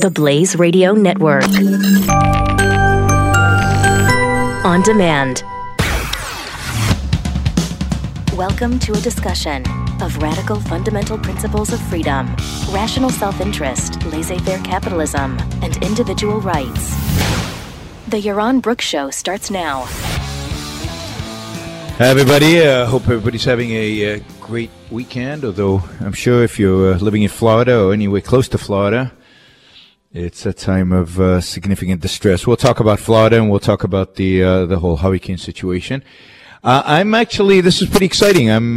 The Blaze Radio Network. On demand. Welcome to a discussion of radical fundamental principles of freedom, rational self interest, laissez faire capitalism, and individual rights. The Yaron Brooks Show starts now. Hi, everybody. I uh, hope everybody's having a uh, great weekend. Although I'm sure if you're uh, living in Florida or anywhere close to Florida, it's a time of uh, significant distress. We'll talk about Florida and we'll talk about the uh, the whole hurricane situation. Uh, I'm actually this is pretty exciting. I'm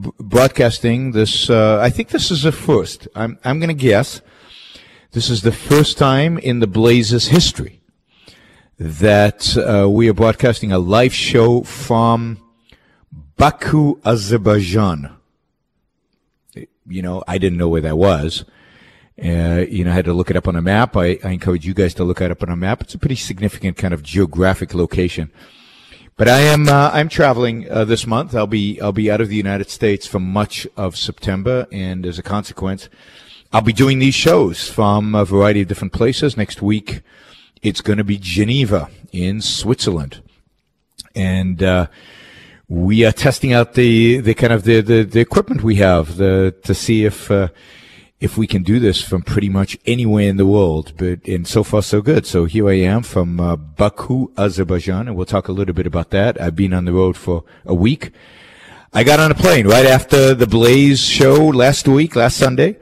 b- broadcasting this. I think this is a first. I'm I'm going to guess this is the first time in the Blazes history that we are broadcasting a live show from Baku, Azerbaijan. You know, I didn't know where that was. Uh, you know, I had to look it up on a map. I, I, encourage you guys to look it up on a map. It's a pretty significant kind of geographic location. But I am uh, I'm traveling uh, this month. I'll be I'll be out of the United States for much of September, and as a consequence, I'll be doing these shows from a variety of different places. Next week, it's going to be Geneva in Switzerland, and uh, we are testing out the, the kind of the, the, the equipment we have the, to see if, uh, if we can do this from pretty much anywhere in the world. But, and so far so good. So here I am from uh, Baku, Azerbaijan, and we'll talk a little bit about that. I've been on the road for a week. I got on a plane right after the Blaze show last week, last Sunday.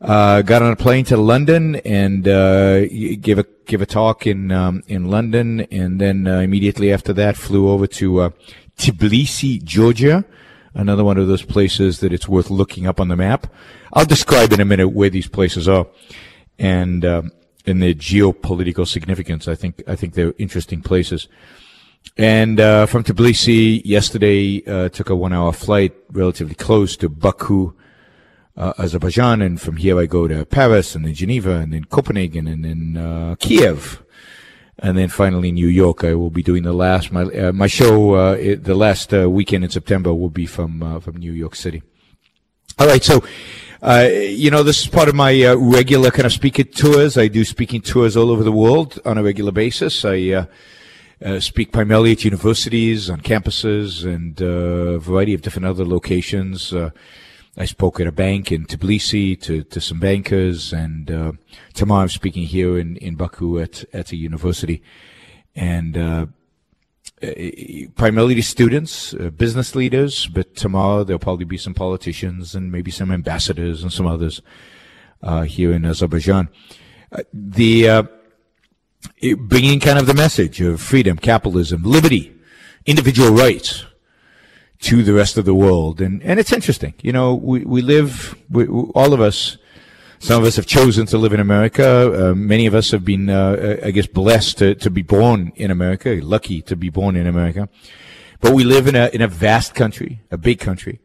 Uh, got on a plane to London and uh, gave a give a talk in um, in London, and then uh, immediately after that flew over to uh, Tbilisi, Georgia. Another one of those places that it's worth looking up on the map. I'll describe in a minute where these places are and, um, and their geopolitical significance. I think, I think they're interesting places. And, uh, from Tbilisi yesterday, uh, took a one hour flight relatively close to Baku, uh, Azerbaijan. And from here I go to Paris and then Geneva and then Copenhagen and then, uh, Kiev and then finally New York. I will be doing the last my uh, my show uh, it, the last uh, weekend in September will be from uh, from New York City. All right, so. Uh, you know, this is part of my uh, regular kind of speaking tours. I do speaking tours all over the world on a regular basis. I speak primarily at universities, on campuses, and a variety of different other locations. I spoke at a bank in Tbilisi to, to some bankers, and uh, tomorrow I'm speaking here in, in Baku at, at a university. And uh, primarily students, uh, business leaders, but tomorrow there'll probably be some politicians and maybe some ambassadors and some others uh, here in Azerbaijan. Uh, the uh, bringing kind of the message of freedom, capitalism, liberty, individual rights to the rest of the world. And, and it's interesting. You know, we, we live, we, all of us, some of us have chosen to live in America. Uh, many of us have been, uh, I guess, blessed to, to be born in America, lucky to be born in America. But we live in a, in a vast country, a big country,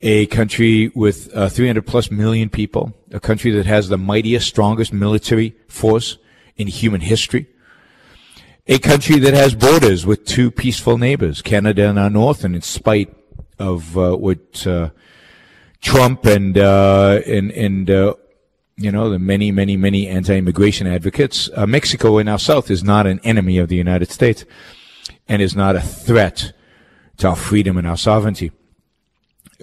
a country with uh, 300 plus million people, a country that has the mightiest, strongest military force in human history a country that has borders with two peaceful neighbors, Canada in our north, and in spite of uh, what uh, Trump and uh, and and uh, you know the many many many anti-immigration advocates, uh, Mexico in our south is not an enemy of the United States, and is not a threat to our freedom and our sovereignty.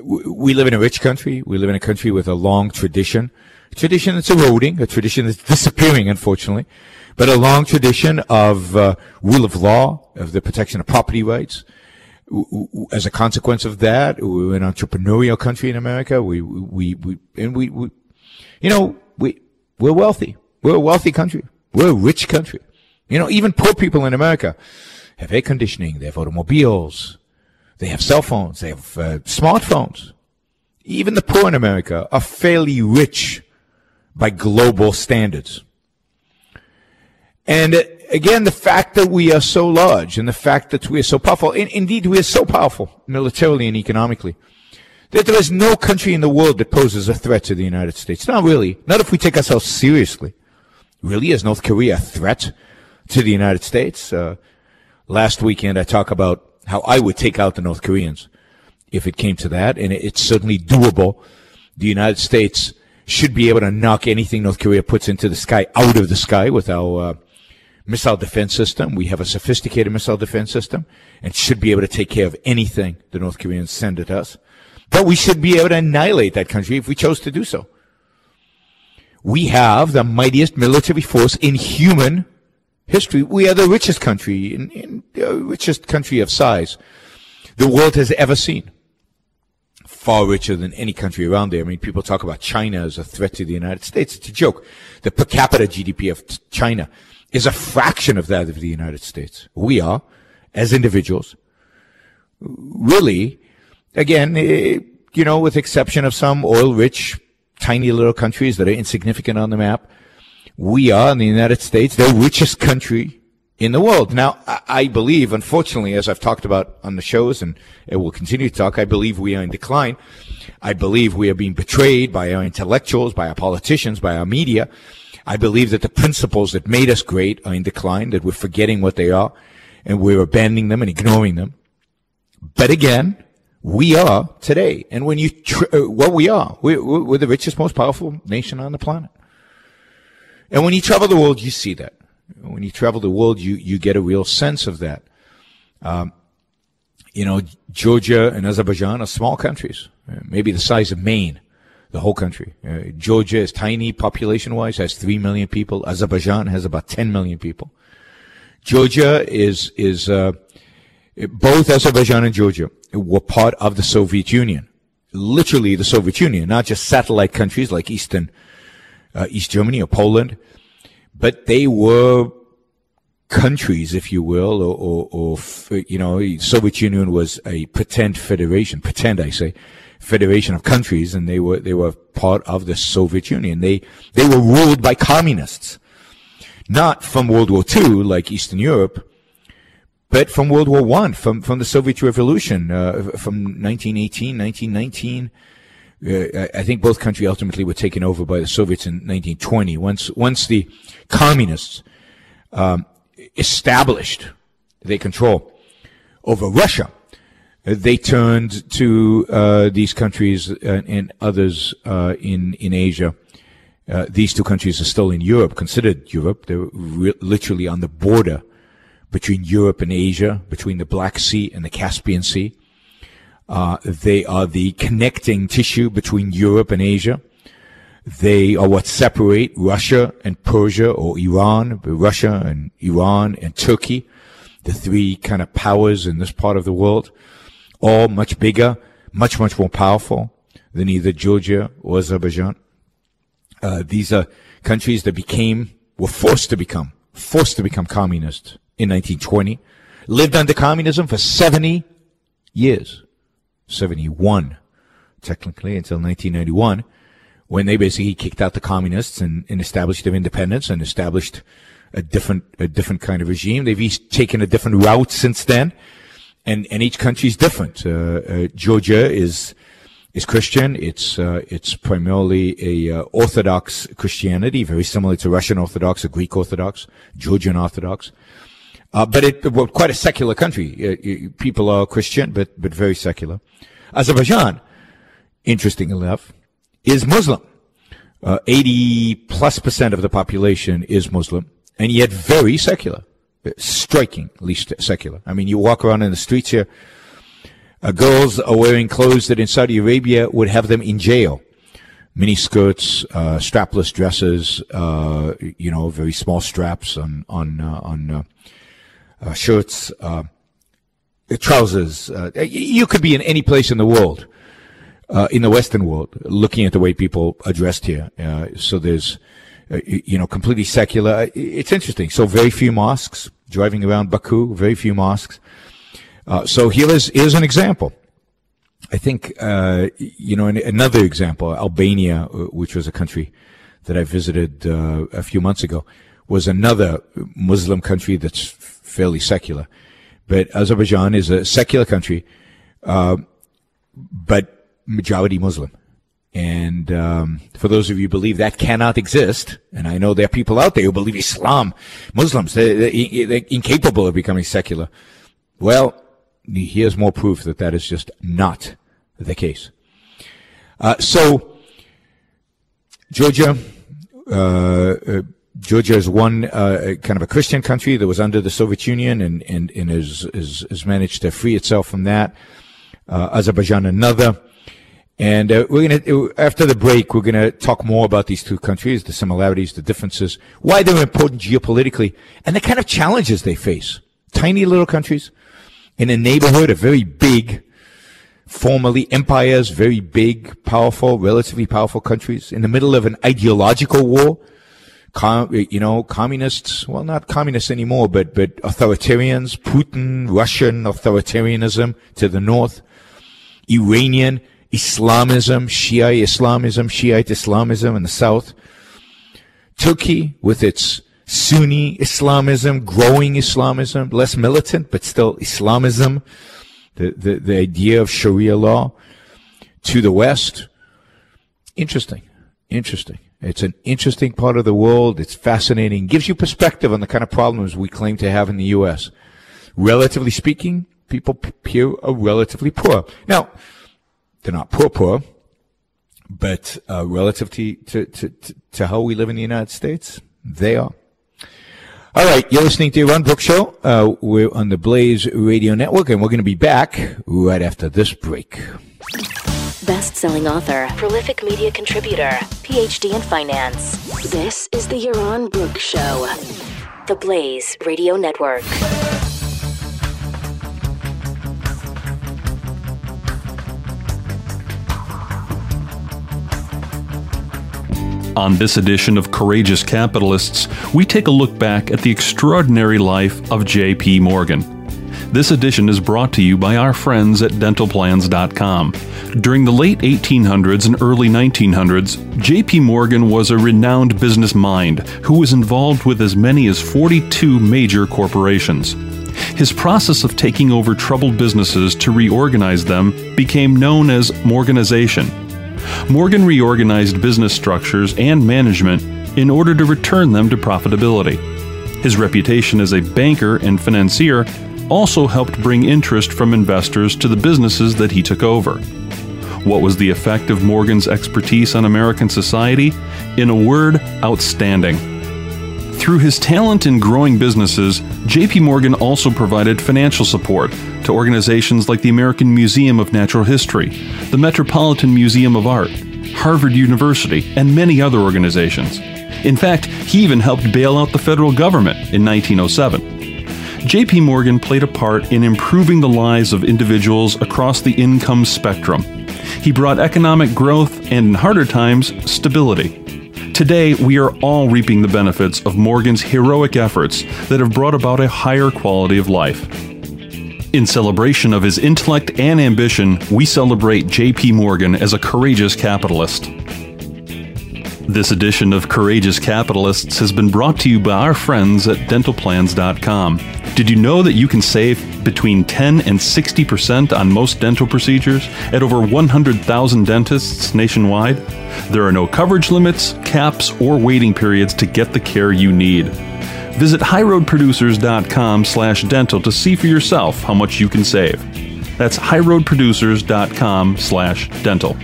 We live in a rich country. We live in a country with a long tradition, a tradition that's eroding, a tradition that's disappearing, unfortunately but a long tradition of uh, rule of law, of the protection of property rights. As a consequence of that, we're an entrepreneurial country in America. We, we, we, and we, we, you know, we, we're wealthy. We're a wealthy country. We're a rich country. You know, even poor people in America have air conditioning. They have automobiles. They have cell phones. They have uh, smartphones. Even the poor in America are fairly rich by global standards. And again, the fact that we are so large and the fact that we are so powerful, in, indeed, we are so powerful militarily and economically, that there is no country in the world that poses a threat to the United States. Not really. Not if we take ourselves seriously. Really, is North Korea a threat to the United States? Uh, last weekend, I talked about how I would take out the North Koreans if it came to that, and it's certainly doable. The United States should be able to knock anything North Korea puts into the sky out of the sky with our uh, missile defense system. We have a sophisticated missile defense system and should be able to take care of anything the North Koreans send at us. But we should be able to annihilate that country if we chose to do so. We have the mightiest military force in human history. We are the richest country, in, in the richest country of size the world has ever seen. Far richer than any country around there. I mean, people talk about China as a threat to the United States. It's a joke. The per capita GDP of China is a fraction of that of the United States. We are, as individuals, really, again, eh, you know, with exception of some oil-rich, tiny little countries that are insignificant on the map, we are in the United States, the richest country in the world. Now, I believe, unfortunately, as I've talked about on the shows and it will continue to talk, I believe we are in decline. I believe we are being betrayed by our intellectuals, by our politicians, by our media. I believe that the principles that made us great are in decline, that we're forgetting what they are and we're abandoning them and ignoring them. But again, we are today. And when you, tr- uh, what we are, we're, we're the richest, most powerful nation on the planet. And when you travel the world, you see that. When you travel the world, you, you get a real sense of that. Um, you know, Georgia and Azerbaijan are small countries, uh, maybe the size of Maine, the whole country. Uh, Georgia is tiny population wise, has 3 million people. Azerbaijan has about 10 million people. Georgia is, is, uh, both Azerbaijan and Georgia were part of the Soviet Union. Literally the Soviet Union, not just satellite countries like Eastern, uh, East Germany or Poland, but they were countries, if you will, or, or, or, you know, Soviet Union was a pretend federation, pretend I say, federation of countries, and they were they were part of the Soviet Union. They they were ruled by communists, not from World War II like Eastern Europe, but from World War One, from from the Soviet Revolution, uh, from 1918, 1919. Uh, I think both countries ultimately were taken over by the Soviets in 1920. Once once the communists um, established their control over Russia, they turned to uh, these countries uh, and others uh, in in Asia. Uh, these two countries are still in Europe, considered Europe. They're re- literally on the border between Europe and Asia, between the Black Sea and the Caspian Sea. Uh, they are the connecting tissue between Europe and Asia. They are what separate Russia and Persia or Iran, Russia and Iran and Turkey, the three kind of powers in this part of the world, all much bigger, much, much more powerful than either Georgia or Azerbaijan. Uh, these are countries that became, were forced to become, forced to become communist in 1920, lived under communism for 70 years. 71, technically, until 1991 when they basically kicked out the communists and, and established their independence and established a different a different kind of regime. They've each taken a different route since then, and and each country is different. Uh, uh, Georgia is is Christian. It's uh, it's primarily a uh, Orthodox Christianity, very similar to Russian Orthodox or Greek Orthodox, Georgian Orthodox. But it well, quite a secular country. People are Christian, but but very secular. Azerbaijan, interesting enough, is Muslim. Uh, 80 plus percent of the population is Muslim, and yet very secular. Strikingly secular. I mean, you walk around in the streets here, uh, girls are wearing clothes that in Saudi Arabia would have them in jail. Mini skirts, uh, strapless dresses, uh, you know, very small straps on, on, uh, on, uh, uh, shirts, trousers. you could be in any place in the world in the Western world, looking at the way people are dressed here. So there's, you know, completely secular. It's interesting. So very few mosques. Driving around Baku, very few mosques. Uh, so here is here's an example. I think uh, you know another example. Albania, uh, which was a country that I visited a few months ago, was another Muslim country that's fairly secular. But Azerbaijan is a secular country, but majority Muslim. And um, for those of you who believe that cannot exist, and I know there are people out there who believe Islam, Muslims, they're, they're incapable of becoming secular. Well, here's more proof that that is just not the case. Uh, so, Georgia, uh, uh, Georgia is one uh, kind of a Christian country that was under the Soviet Union and and and has has, has managed to free itself from that. Uh, Azerbaijan another. And uh, we're gonna after the break, we're gonna talk more about these two countries, the similarities, the differences, why they're important geopolitically, and the kind of challenges they face. Tiny little countries in a neighborhood of very big, formerly empires, very big, powerful, relatively powerful countries in the middle of an ideological war. Com, you know, communists, well, not communists anymore, but, but authoritarians, Putin, Russian authoritarianism to the north, Iranian Islamism, Shiite Islamism, Shiite Islamism in the south. Turkey with its Sunni Islamism, growing Islamism, less militant, but still Islamism, the, the, the idea of Sharia law to the west. Interesting. Interesting. It's an interesting part of the world. It's fascinating. Gives you perspective on the kind of problems we claim to have in the U.S. Relatively speaking, people here are relatively poor. Now, they're not poor, poor, but uh, relative to, to, to, to how we live in the United States, they are. All right, you're listening to the Yaron Brook Show. Uh, we're on the Blaze Radio Network, and we're going to be back right after this break. Best-selling author, prolific media contributor, PhD in finance. This is the Yaron Brook Show, the Blaze Radio Network. On this edition of Courageous Capitalists, we take a look back at the extraordinary life of J.P. Morgan. This edition is brought to you by our friends at dentalplans.com. During the late 1800s and early 1900s, J.P. Morgan was a renowned business mind who was involved with as many as 42 major corporations. His process of taking over troubled businesses to reorganize them became known as Morganization Morgan reorganized business structures and management in order to return them to profitability. His reputation as a banker and financier also helped bring interest from investors to the businesses that he took over. What was the effect of Morgan's expertise on American society? In a word, outstanding. Through his talent in growing businesses, JP Morgan also provided financial support to organizations like the American Museum of Natural History, the Metropolitan Museum of Art, Harvard University, and many other organizations. In fact, he even helped bail out the federal government in 1907. JP Morgan played a part in improving the lives of individuals across the income spectrum. He brought economic growth and, in harder times, stability. Today, we are all reaping the benefits of Morgan's heroic efforts that have brought about a higher quality of life. In celebration of his intellect and ambition, we celebrate J.P. Morgan as a courageous capitalist. This edition of Courageous Capitalists has been brought to you by our friends at dentalplans.com. Did you know that you can save between 10 and 60% on most dental procedures at over 100,000 dentists nationwide? There are no coverage limits, caps, or waiting periods to get the care you need. Visit highroadproducers.com slash dental to see for yourself how much you can save. That's highroadproducers.com slash dental.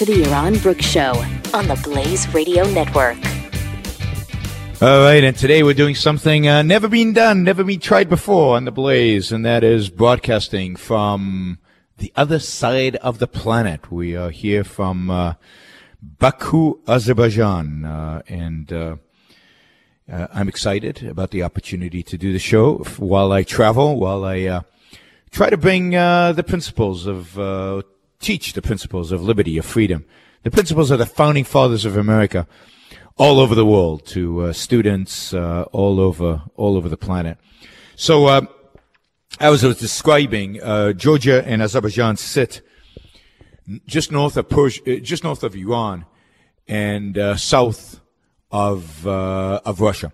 To The Yaron Brook Show on the Blaze Radio Network. All right, and today we're doing something uh, never been done, never been tried before on the Blaze, and that is broadcasting from the other side of the planet. We are here from uh, Baku, Azerbaijan, uh, and uh, uh, I'm excited about the opportunity to do the show while I travel, while I uh, try to bring the principles of teach the principles of liberty, of freedom, the principles of the founding fathers of America all over the world to uh, students uh, all over all over the planet. So, uh, as I was describing, uh, Georgia and Azerbaijan sit just north of Persia, uh, just north of Iran, and uh, south of of Russia.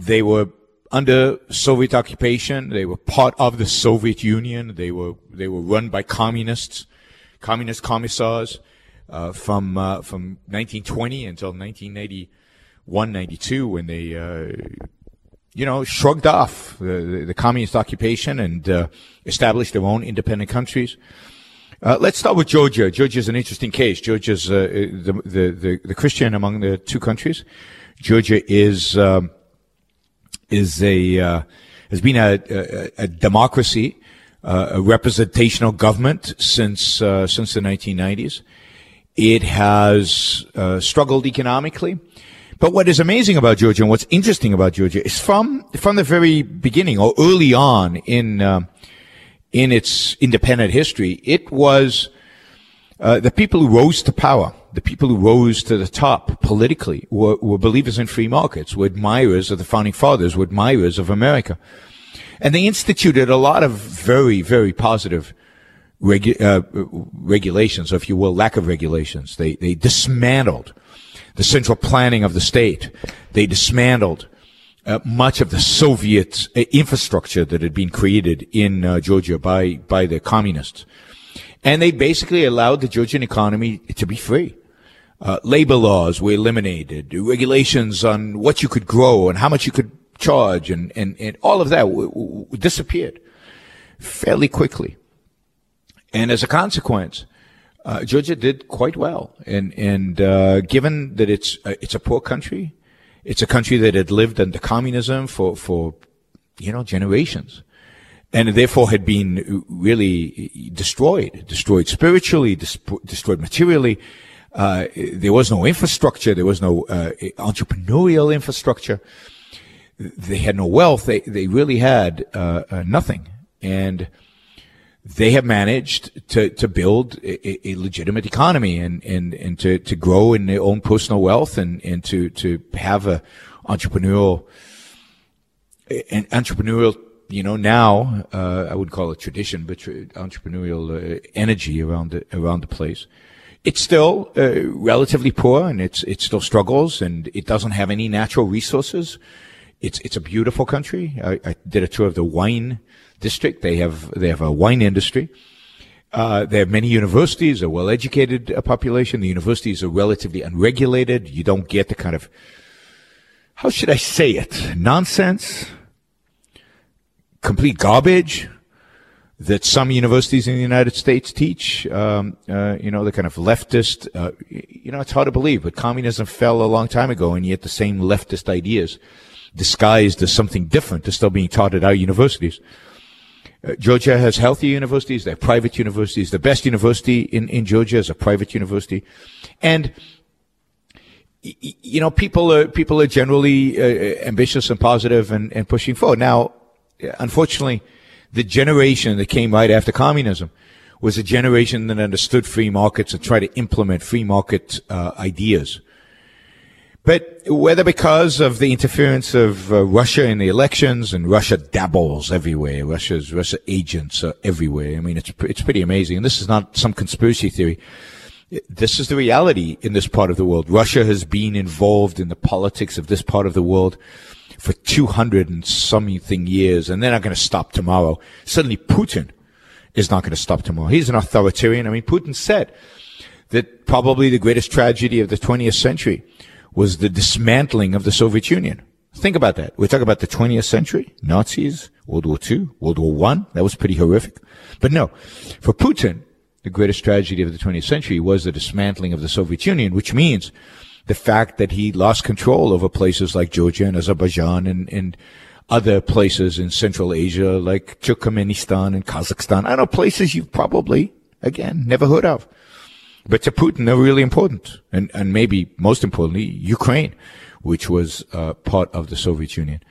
they were under Soviet occupation. They were part of the Soviet Union. They were they were run by communists communist commissars uh, from uh, from 1920 until 1991, 92, when they, uh, you know, shrugged off the, the communist occupation and uh, established their own independent countries. Uh, let's start with Georgia. Georgia is an interesting case. Georgia's uh, the, the, the the Christian among the two countries. Georgia is um, is a uh, has been a, a, a democracy, uh, a representational government since uh, since the 1990s. It has uh, struggled economically. But what is amazing about Georgia and what's interesting about Georgia is from from the very beginning or early on in uh, in its independent history, it was uh, the people who rose to power, the people who rose to the top politically, were, were believers in free markets, were admirers of the founding fathers, were admirers of America, and they instituted a lot of very very positive regu- uh, regulations, or if you will, lack of regulations. They they dismantled the central planning of the state. They dismantled uh, much of the Soviet uh, infrastructure that had been created in uh, Georgia by by the communists, and they basically allowed the Georgian economy to be free. Uh, labor laws were eliminated, regulations on what you could grow and how much you could charge, and and, and all of that w- w- disappeared fairly quickly. And as a consequence, uh, Georgia did quite well. And and uh, given that it's uh, it's a poor country, it's a country that had lived under communism for for you know generations, and therefore had been really destroyed, destroyed spiritually, destroyed materially. Uh, there was no infrastructure. There was no uh, entrepreneurial infrastructure. They had no wealth. They they really had uh, nothing. And they have managed to, to build a, a, legitimate economy and, and, and to, to grow in their own personal wealth and, and to, to have a entrepreneurial, an entrepreneurial, you know, now, uh, I would call it tradition, but entrepreneurial uh, energy around the, around the place. It's still uh, relatively poor and it's, it still struggles and it doesn't have any natural resources. It's, it's a beautiful country. I, I did a tour of the wine, district. They have they have a wine industry. Uh, they have many universities, a well-educated uh, population. The universities are relatively unregulated. You don't get the kind of how should I say it nonsense, complete garbage that some universities in the United States teach. Um, uh, you know, the kind of leftist. Uh, you know, it's hard to believe, but communism fell a long time ago, and yet the same leftist ideas, disguised as something different, are still being taught at our universities. Uh, Georgia has healthy universities. They have private universities. The best university in, in Georgia is a private university. And, you know, people are, people are generally uh, ambitious and positive and, and pushing forward. Now, unfortunately, the generation that came right after communism was a generation that understood free markets and tried to implement free market uh, ideas. But whether because of the interference of uh, Russia in the elections and Russia dabbles everywhere, Russia's Russia agents are everywhere. I mean, it's it's pretty amazing. And this is not some conspiracy theory. This is the reality in this part of the world. Russia has been involved in the politics of this part of the world for 200 and something years, and they're not going to stop tomorrow. Suddenly, Putin is not going to stop tomorrow. He's an authoritarian. I mean, Putin said that probably the greatest tragedy of the 20th century was the dismantling of the Soviet Union. Think about that. We're talking about the 20th century, Nazis, World War II, World War One. That was pretty horrific. But no, for Putin, the greatest tragedy of the 20th century was the dismantling of the Soviet Union, which means the fact that he lost control over places like Georgia and Azerbaijan and, and other places in Central Asia like Turkmenistan and Kazakhstan. I know places you've probably, again, never heard of. But to Putin, they're really important. And, and maybe most importantly, Ukraine, which was uh, part of the Soviet Union.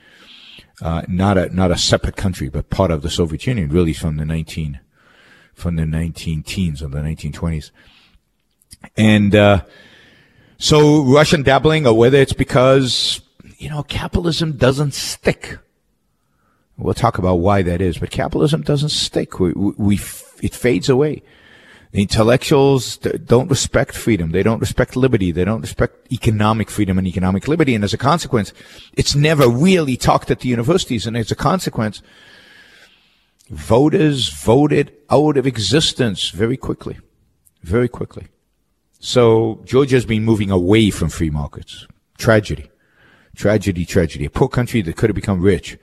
Uh, not a, not a separate country, but part of the Soviet Union, really from the 19, from the 19 teens or the 1920s. And, uh, so Russian dabbling, or whether it's because, you know, capitalism doesn't stick. We'll talk about why that is, but capitalism doesn't stick. We, we, we it fades away. The intellectuals don't respect freedom. They don't respect liberty. They don't respect economic freedom and economic liberty. And as a consequence, it's never really talked at the universities. And as a consequence, voters voted out of existence very quickly. Very quickly. So Georgia has been moving away from free markets. Tragedy. Tragedy, tragedy. A poor country that could have become rich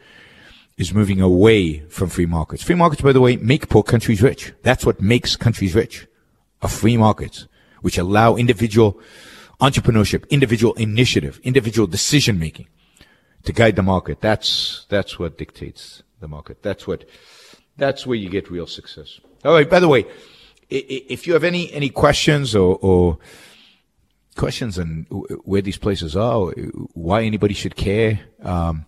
is moving away from free markets. Free markets, by the way, make poor countries rich. That's what makes countries rich. Are free markets, which allow individual entrepreneurship, individual initiative, individual decision making to guide the market. That's, that's what dictates the market. That's what, that's where you get real success. All right. By the way, if you have any, any questions or, or questions on where these places are, why anybody should care, um,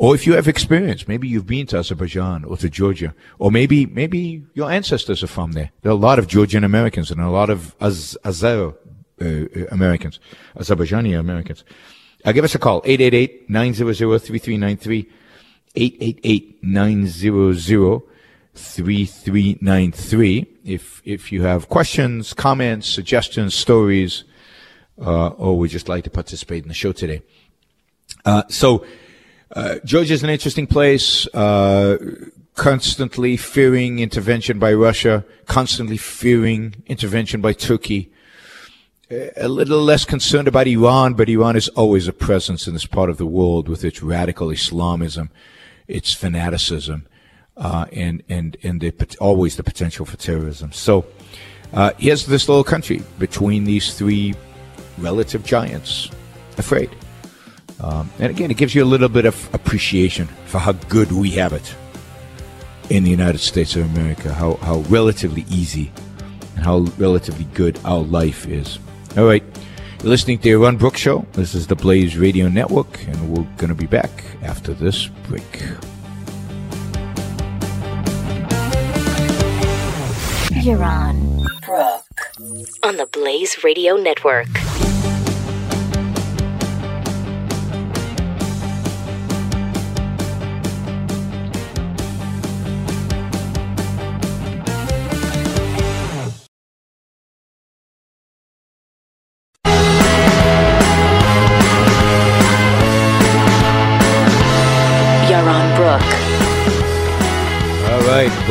or if you have experience, maybe you've been to Azerbaijan or to Georgia, or maybe maybe your ancestors are from there. There are a lot of Georgian Americans and a lot of Az- Azer uh, Americans, Azerbaijani Americans. Uh, give us a call, 888-900-3393, 888-900-3393. If, if you have questions, comments, suggestions, stories, uh, or would just like to participate in the show today. Uh, so, uh, Georgia is an interesting place. Uh, constantly fearing intervention by Russia, constantly fearing intervention by Turkey. A little less concerned about Iran, but Iran is always a presence in this part of the world with its radical Islamism, its fanaticism, uh, and and and the, always the potential for terrorism. So uh, here's this little country between these three relative giants, afraid. Um, and again, it gives you a little bit of appreciation for how good we have it in the United States of America, how, how relatively easy and how relatively good our life is. All right. You're listening to the Yaron Brook Show. This is the Blaze Radio Network, and we're going to be back after this break. Yaron Brook on the Blaze Radio Network.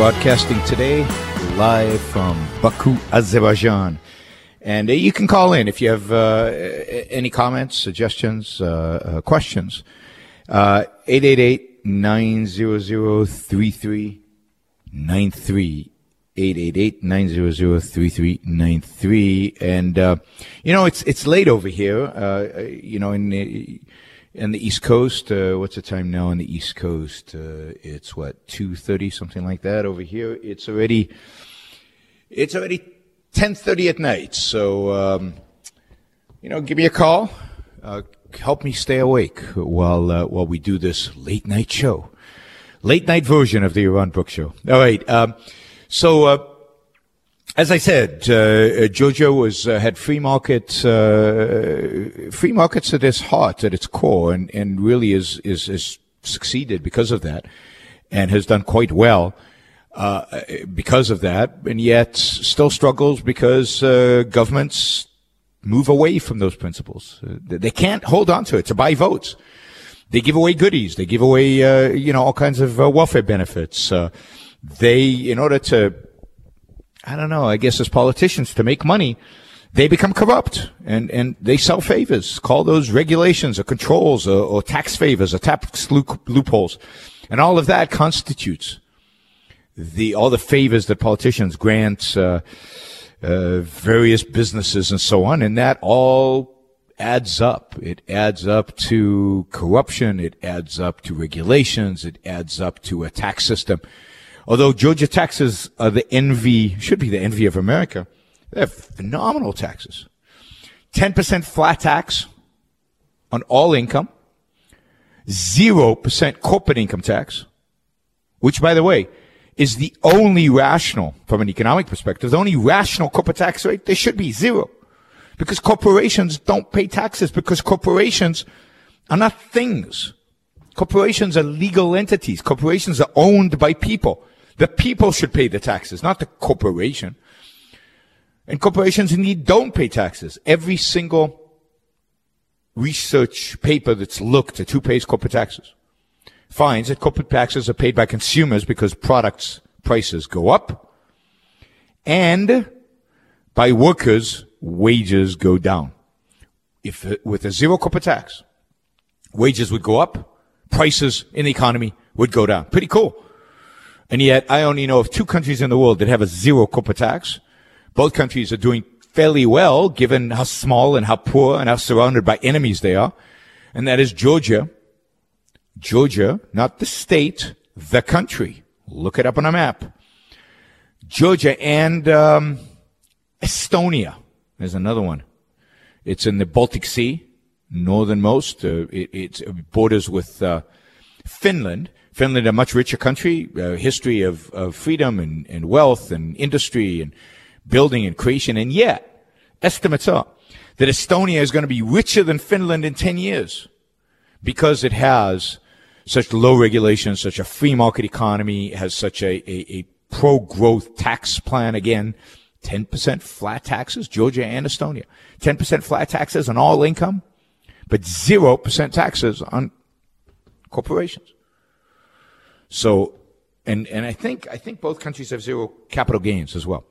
Broadcasting today live from Baku, Azerbaijan. And uh, you can call in if you have uh, any comments, suggestions, uh, uh questions. 888-900-3393. Uh, 888-900-3393. And, uh, you know, it's, it's late over here, you know, in, in the East Coast, uh, what's the time now on the East Coast? Uh, it's what two thirty, something like that. Over here, it's already it's already ten thirty at night. So um, you know, give me a call. Uh, help me stay awake while uh, while we do this late night show, late night version of the Yaron Brook Show. All right. Um, so uh, as I said, uh, uh, Georgia was uh, had free market uh, free markets at its heart, at its core, and, and really is, is is succeeded because of that, and has done quite well uh, because of that, and yet still struggles because uh, governments move away from those principles. they can't hold on to it to buy votes. They give away goodies. They give away you know all kinds of welfare benefits. they, in order to I don't know, I guess as politicians to make money, they become corrupt and, and they sell favors, call those regulations or controls or, or tax favors or tax loopholes. And all of that constitutes the, all the favors that politicians grant, uh, uh, various businesses and so on. And that all adds up. It adds up to corruption. It adds up to regulations. It adds up to a tax system Although Georgia taxes are the envy, should be the envy of America, they have phenomenal taxes. 10% flat tax on all income, 0% corporate income tax, which by the way, is the only rational, from an economic perspective, the only rational corporate tax rate, there should be zero. Because corporations don't pay taxes because corporations are not things. Corporations are legal entities. Corporations are owned by people. The people should pay the taxes, not the corporation. And corporations indeed don't pay taxes. Every single research paper that's looked at who pays corporate taxes finds that corporate taxes are paid by consumers because products prices go up and by workers wages go down. If with a zero corporate tax, wages would go up, prices in the economy would go down. Pretty cool. And yet I only know of two countries in the world that have a zero corporate tax. Both countries are doing fairly well given how small and how poor and how surrounded by enemies they are. And that is Georgia. Georgia, not the state, the country. Look it up on a map. Georgia and um, Estonia. There's another one. It's in the Baltic Sea, northernmost. Uh, it, it, borders with uh, Finland. Finland, a much richer country, a history of, of freedom and, and wealth and industry and building and creation. And yet, estimates are that Estonia is going to be richer than Finland in 10 years because it has such low regulations, such a free market economy, has such a, a, a pro-growth tax plan again, 10% flat taxes, Georgia and Estonia. 10% flat taxes on all income, but 0% taxes on corporations. So, and, and I think, I think both countries have zero capital gains as well.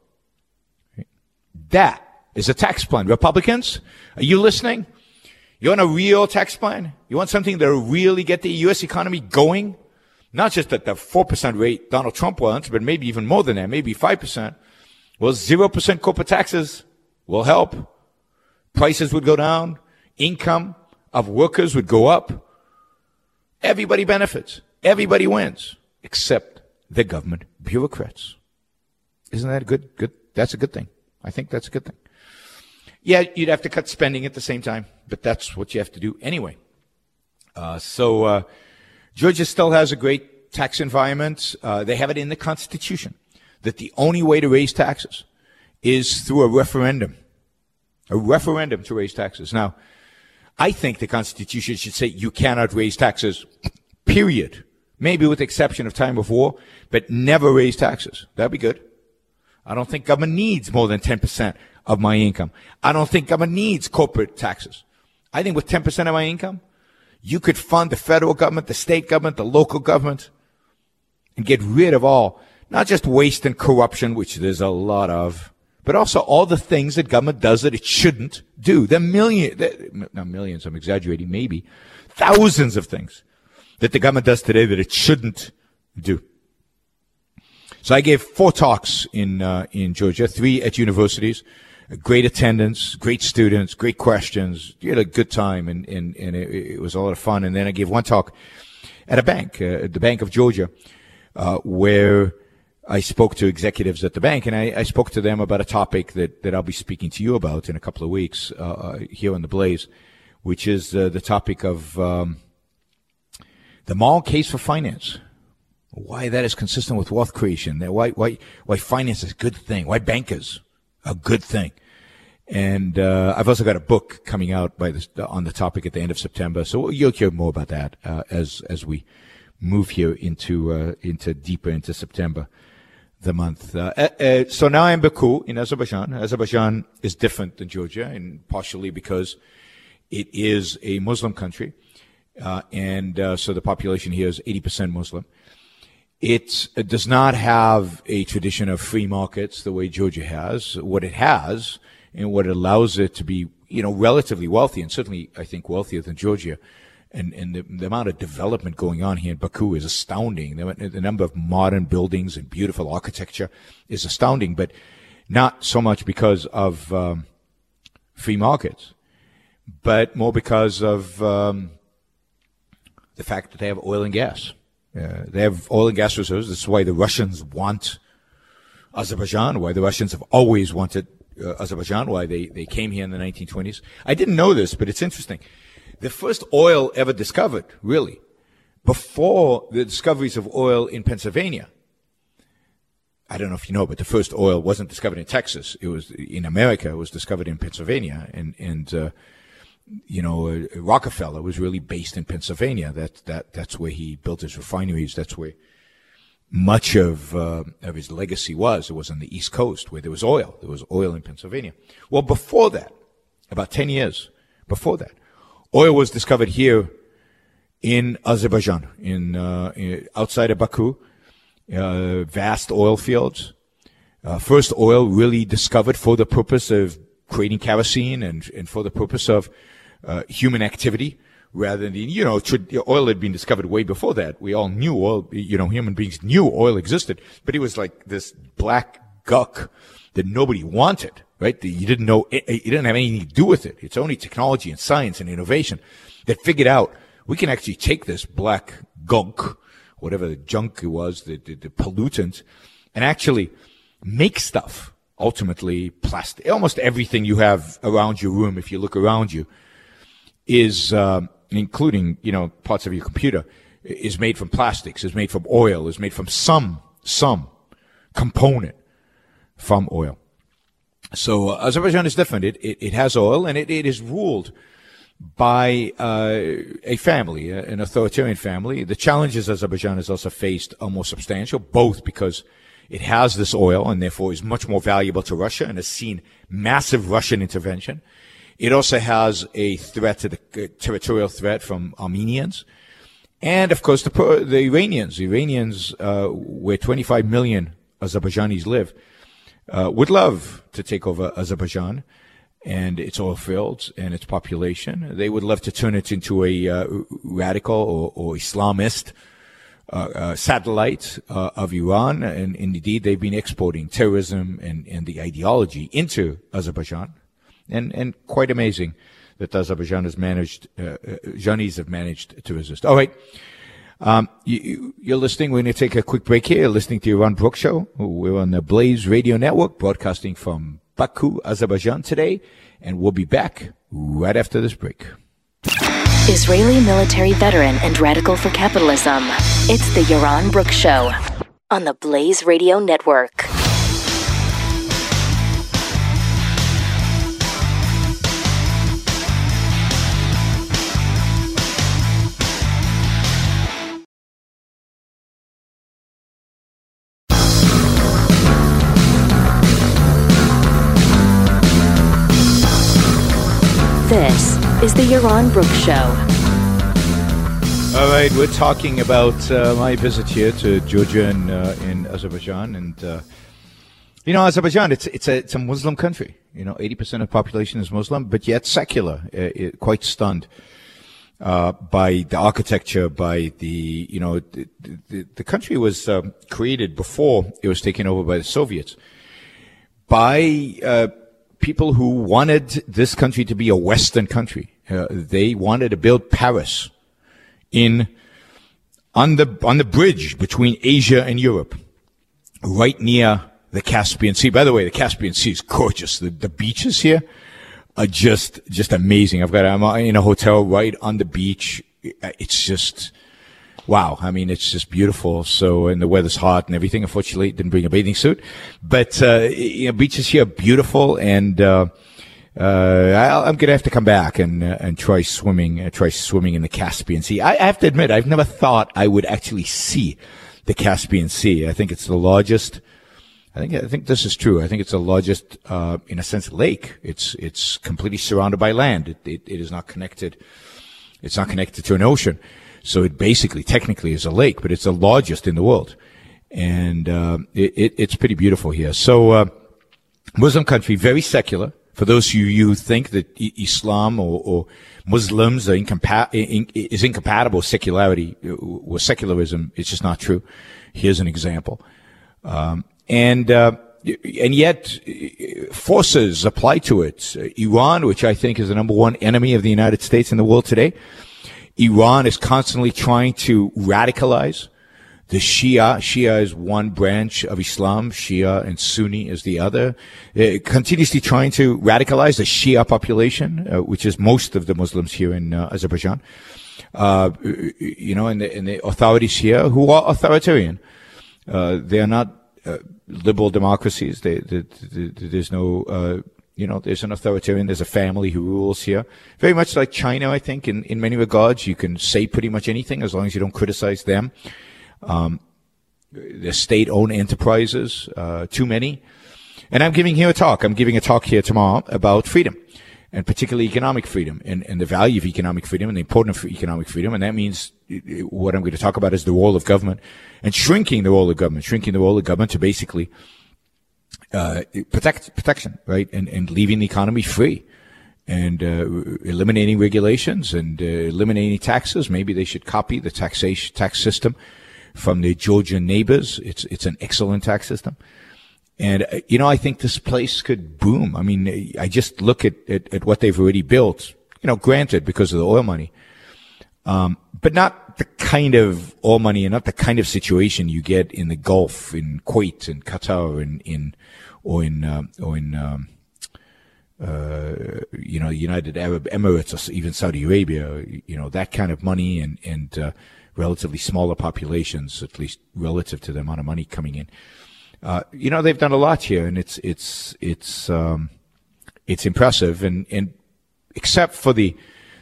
That is a tax plan. Republicans, are you listening? You want a real tax plan? You want something that will really get the U.S. economy going? Not just at the 4% rate Donald Trump wants, but maybe even more than that, maybe 5%. Well, 0% corporate taxes will help. Prices would go down. Income of workers would go up. Everybody benefits. Everybody wins, except the government bureaucrats. Isn't that a good, good? That's a good thing. I think that's a good thing. Yeah, you'd have to cut spending at the same time, but that's what you have to do anyway. Uh, so, uh, Georgia still has a great tax environment. Uh, they have it in the Constitution that the only way to raise taxes is through a referendum. A referendum to raise taxes. Now, I think the Constitution should say you cannot raise taxes, period. Maybe with the exception of time of war, but never raise taxes. That'd be good. I don't think government needs more than 10% of my income. I don't think government needs corporate taxes. I think with 10% of my income, you could fund the federal government, the state government, the local government, and get rid of all not just waste and corruption, which there's a lot of, but also all the things that government does that it shouldn't do. The million, not millions, I'm exaggerating, maybe thousands of things that the government does today that it shouldn't do. So I gave four talks in uh, in Georgia, three at universities. Great attendance, great students, great questions. You had a good time, and and, and it, it was a lot of fun. And then I gave one talk at a bank, uh, the Bank of Georgia, uh, where I spoke to executives at the bank, and I, I, spoke to them about a topic that, that I'll be speaking to you about in a couple of weeks uh, uh here on the Blaze, which is uh, the topic of um, the mall case for finance. Why that is consistent with wealth creation. Why why why finance is a good thing. Why bankers a good thing. And uh, I've also got a book coming out by this, on the topic at the end of September, so you'll hear more about that uh, as as we move here into uh, into deeper into September the month. Uh, uh, uh, so now I'm Baku in Azerbaijan. Azerbaijan is different than Georgia, and partially because it is a Muslim country, uh, and uh, so the population here is 80% Muslim. It does not have a tradition of free markets the way Georgia has. What it has, and what allows it to be, you know, relatively wealthy, and certainly I think wealthier than Georgia, and, and the, the, amount of development going on here in Baku is astounding. The, the, number of modern buildings and beautiful architecture is astounding, but not so much because of um, free markets, but more because of um, the fact that they have oil and gas. Uh, they have oil and gas reserves. That's why the Russians want Azerbaijan, why the Russians have always wanted uh, Azerbaijan, why they, they came here in the 1920s. I didn't know this, but it's interesting the first oil ever discovered, really, before the discoveries of oil in Pennsylvania. I don't know if you know, but the first oil wasn't discovered in Texas. It was in America. It was discovered in Pennsylvania, and and uh, you know uh, Rockefeller was really based in Pennsylvania. That that that's where he built his refineries. That's where much of uh, of his legacy was. It was on the East Coast where there was oil. There was oil in Pennsylvania. Well, before that, about ten years before that, Oil was discovered here in Azerbaijan, in, uh, in outside of Baku, uh, vast oil fields. Uh, first oil really discovered for the purpose of creating kerosene and, and for the purpose of uh, human activity rather than, you know, oil had been discovered way before that. We all knew oil, you know, human beings knew oil existed, but it was like this black guck that nobody wanted, right? You didn't know, you didn't have anything to do with it. It's only technology and science and innovation that figured out we can actually take this black gunk, whatever the junk it was, the, the, the pollutant, and actually make stuff. Ultimately, plastic, almost everything you have around your room, if you look around you, is, uh, including, you know, parts of your computer, is made from plastics, is made from oil, is made from some, some component from oil. So uh, Azerbaijan is different. It, it, it has oil and it, it is ruled by uh, a family, an authoritarian family. The challenges Azerbaijan has also faced are more substantial, both because it has this oil and therefore is much more valuable to Russia and has seen massive Russian intervention. It also has a threat to the uh, territorial threat from Armenians. And of course, the, the Iranians, Iranians, uh, where 25 million Azerbaijanis live, uh, would love to take over Azerbaijan and its oil fields and its population. They would love to turn it into a uh, radical or, or Islamist uh, uh, satellite uh, of Iran. And, and, indeed, they've been exporting terrorism and, and the ideology into Azerbaijan. And, and quite amazing that Azerbaijan has managed, uh, Janis have managed to resist. All right. Um, you, are listening. We're going to take a quick break here. You're listening to Yaron Brook Show. We're on the Blaze Radio Network, broadcasting from Baku, Azerbaijan today, and we'll be back right after this break. Israeli military veteran and radical for capitalism. It's the Yaron Brook Show on the Blaze Radio Network. Is the Yaron Brook Show. All right, we're talking about uh, my visit here to Georgia and uh, in Azerbaijan, and uh, you know, Azerbaijan it's it's a it's a Muslim country. You know, eighty percent of the population is Muslim, but yet secular. Uh, it, quite stunned uh, by the architecture, by the you know, the, the, the country was um, created before it was taken over by the Soviets by uh, people who wanted this country to be a Western country. Uh, they wanted to build Paris in on the on the bridge between Asia and Europe, right near the Caspian Sea. By the way, the Caspian Sea is gorgeous. The the beaches here are just just amazing. I've got I'm in a hotel right on the beach. It's just wow. I mean, it's just beautiful. So, and the weather's hot and everything. Unfortunately, didn't bring a bathing suit, but, uh, you know, beaches here are beautiful and, uh, uh, I'm gonna have to come back and uh, and try swimming, uh, try swimming in the Caspian Sea. I, I, have to admit, I've never thought I would actually see the Caspian Sea. I think it's the largest. I think I think this is true. I think it's the largest, uh, in a sense, lake. It's it's completely surrounded by land. It, it, it is not connected. It's not connected to an ocean. So it basically, technically, is a lake, but it's the largest in the world, and uh, it, it, it's pretty beautiful here. So, uh, Muslim country, very secular. For those of you who think that Islam or, or Muslims are incompa- in, is incompatible with secularity or secularism, it's just not true. Here's an example, um, and. Uh, and yet forces apply to it. Iran, which I think is the number one enemy of the United States in the world today, Iran is constantly trying to radicalize the Shia. Shia is one branch of Islam. Shia and Sunni is the other. It continuously trying to radicalize the Shia population, uh, which is most of the Muslims here in uh, Azerbaijan. Uh, you know, and the, and the, authorities here who are authoritarian. Uh, they are not uh, liberal democracies. They, they, there's no uh, you know, there's an authoritarian, there's a family who rules here. Very much like China, I think, in, in many regards. You can say pretty much anything as long as you don't criticize them. Um, the state-owned enterprises, uh, too many. And I'm giving here a talk. I'm giving a talk here tomorrow about freedom and particularly economic freedom and, and the value of economic freedom and the importance of economic freedom. And that means what I'm going to talk about is the role of government and shrinking the role of government, shrinking the role of government to basically uh, protect protection, right, and and leaving the economy free, and uh, eliminating regulations and uh, eliminating taxes. Maybe they should copy the taxation tax system from their Georgian neighbors. It's it's an excellent tax system. And, uh, you know, I think this place could boom. I mean, I just look at, at, at what they've already built, you know, granted because of the oil money. Um, but not the kind of oil money and not the kind of situation you get in the Gulf, in Kuwait, in Qatar, in, in, or in, um, or in, um, uh, you know, United Arab Emirates or even Saudi Arabia, you know, that kind of money and, and, uh, relatively smaller populations, at least relative to the amount of money coming in. Uh, you know, they've done a lot here, and it's it's it's um, it's impressive. And and except for the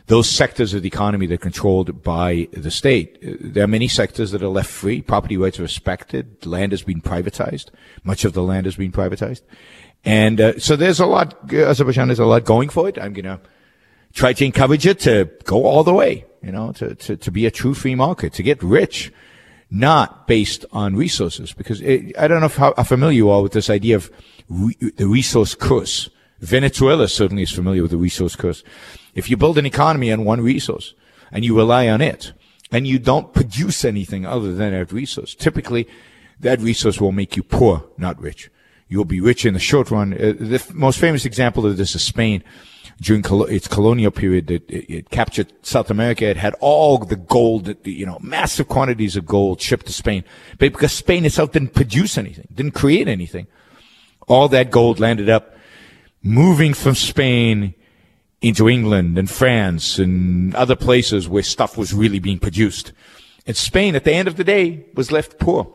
those sectors of the economy that are controlled by the state, uh, there are many sectors that are left free. Property rights are respected. Land has been privatized. Much of the land has been privatized, and uh, so there's a lot. Azerbaijan has a lot going for it. I'm gonna try to encourage it to go all the way. You know, to to to be a true free market, to get rich not based on resources. Because it, I don't know how, how, familiar you are with this idea of re, the resource curse. Venezuela certainly is familiar with the resource curse. If you build an economy on one resource and you rely on it and you don't produce anything other than that resource, typically that resource will make you poor, not rich. You'll be rich in the short run. Uh, the f- most famous example of this is Spain during its colonial period, it, it, it, captured South America. It had all the gold, you know, massive quantities of gold shipped to Spain. But because Spain itself didn't produce anything, didn't create anything, all that gold landed up moving from Spain into England and France and other places where stuff was really being produced. And Spain, at the end of the day, was left poor.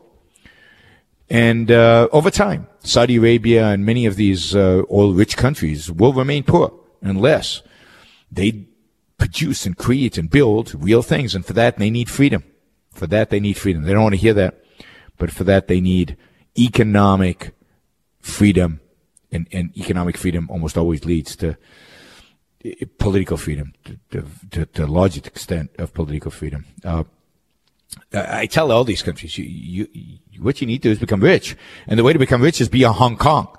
And uh, over time, Saudi Arabia and many of these uh, oil-rich countries will remain poor unless they produce and create and build real things. And for that, they need freedom. For that, they need freedom. They don't want to hear that. But for that, they need economic freedom. And, and economic freedom almost always leads to eh, political freedom, to, to, to, a large extent of political freedom. Uh, I tell all these countries, you, you, what you need to do is become rich. And the way to become rich is be a Hong Kong.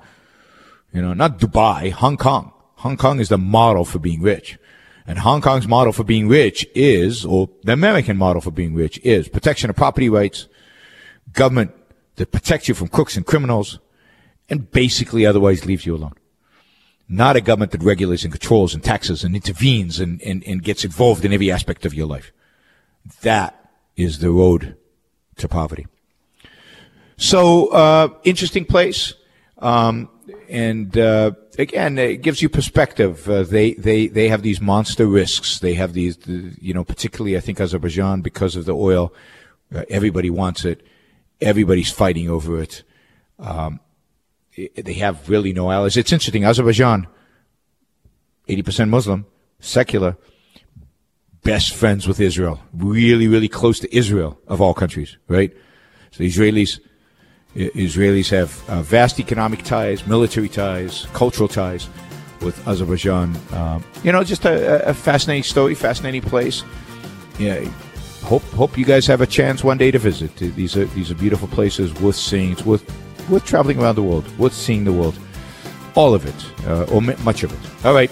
You know, not Dubai, Hong Kong. Hong Kong is the model for being rich. And Hong Kong's model for being rich is, or the American model for being rich is protection of property rights, government that protects you from crooks and criminals, and basically otherwise leaves you alone. Not a government that regulates and controls and taxes and intervenes and, and, and gets involved in every aspect of your life. That is the road to poverty. So, uh, interesting place. Um, and uh, again, it gives you perspective. Uh, they they they have these monster risks. They have these, you know, particularly I think Azerbaijan because of the oil. Uh, everybody wants it. Everybody's fighting over it. Um. They have really no allies. It's interesting. Azerbaijan, eighty percent Muslim, secular, best friends with Israel. Really, really close to Israel of all countries. Right. So Israelis Israelis have uh, vast economic ties, military ties, cultural ties with Azerbaijan. Um, you know, just a, a, fascinating story, fascinating place. Yeah, hope hope you guys have a chance one day to visit. These are these are beautiful places worth seeing. It's worth worth traveling around the world, worth seeing the world, all of it, uh, or much of it. All right,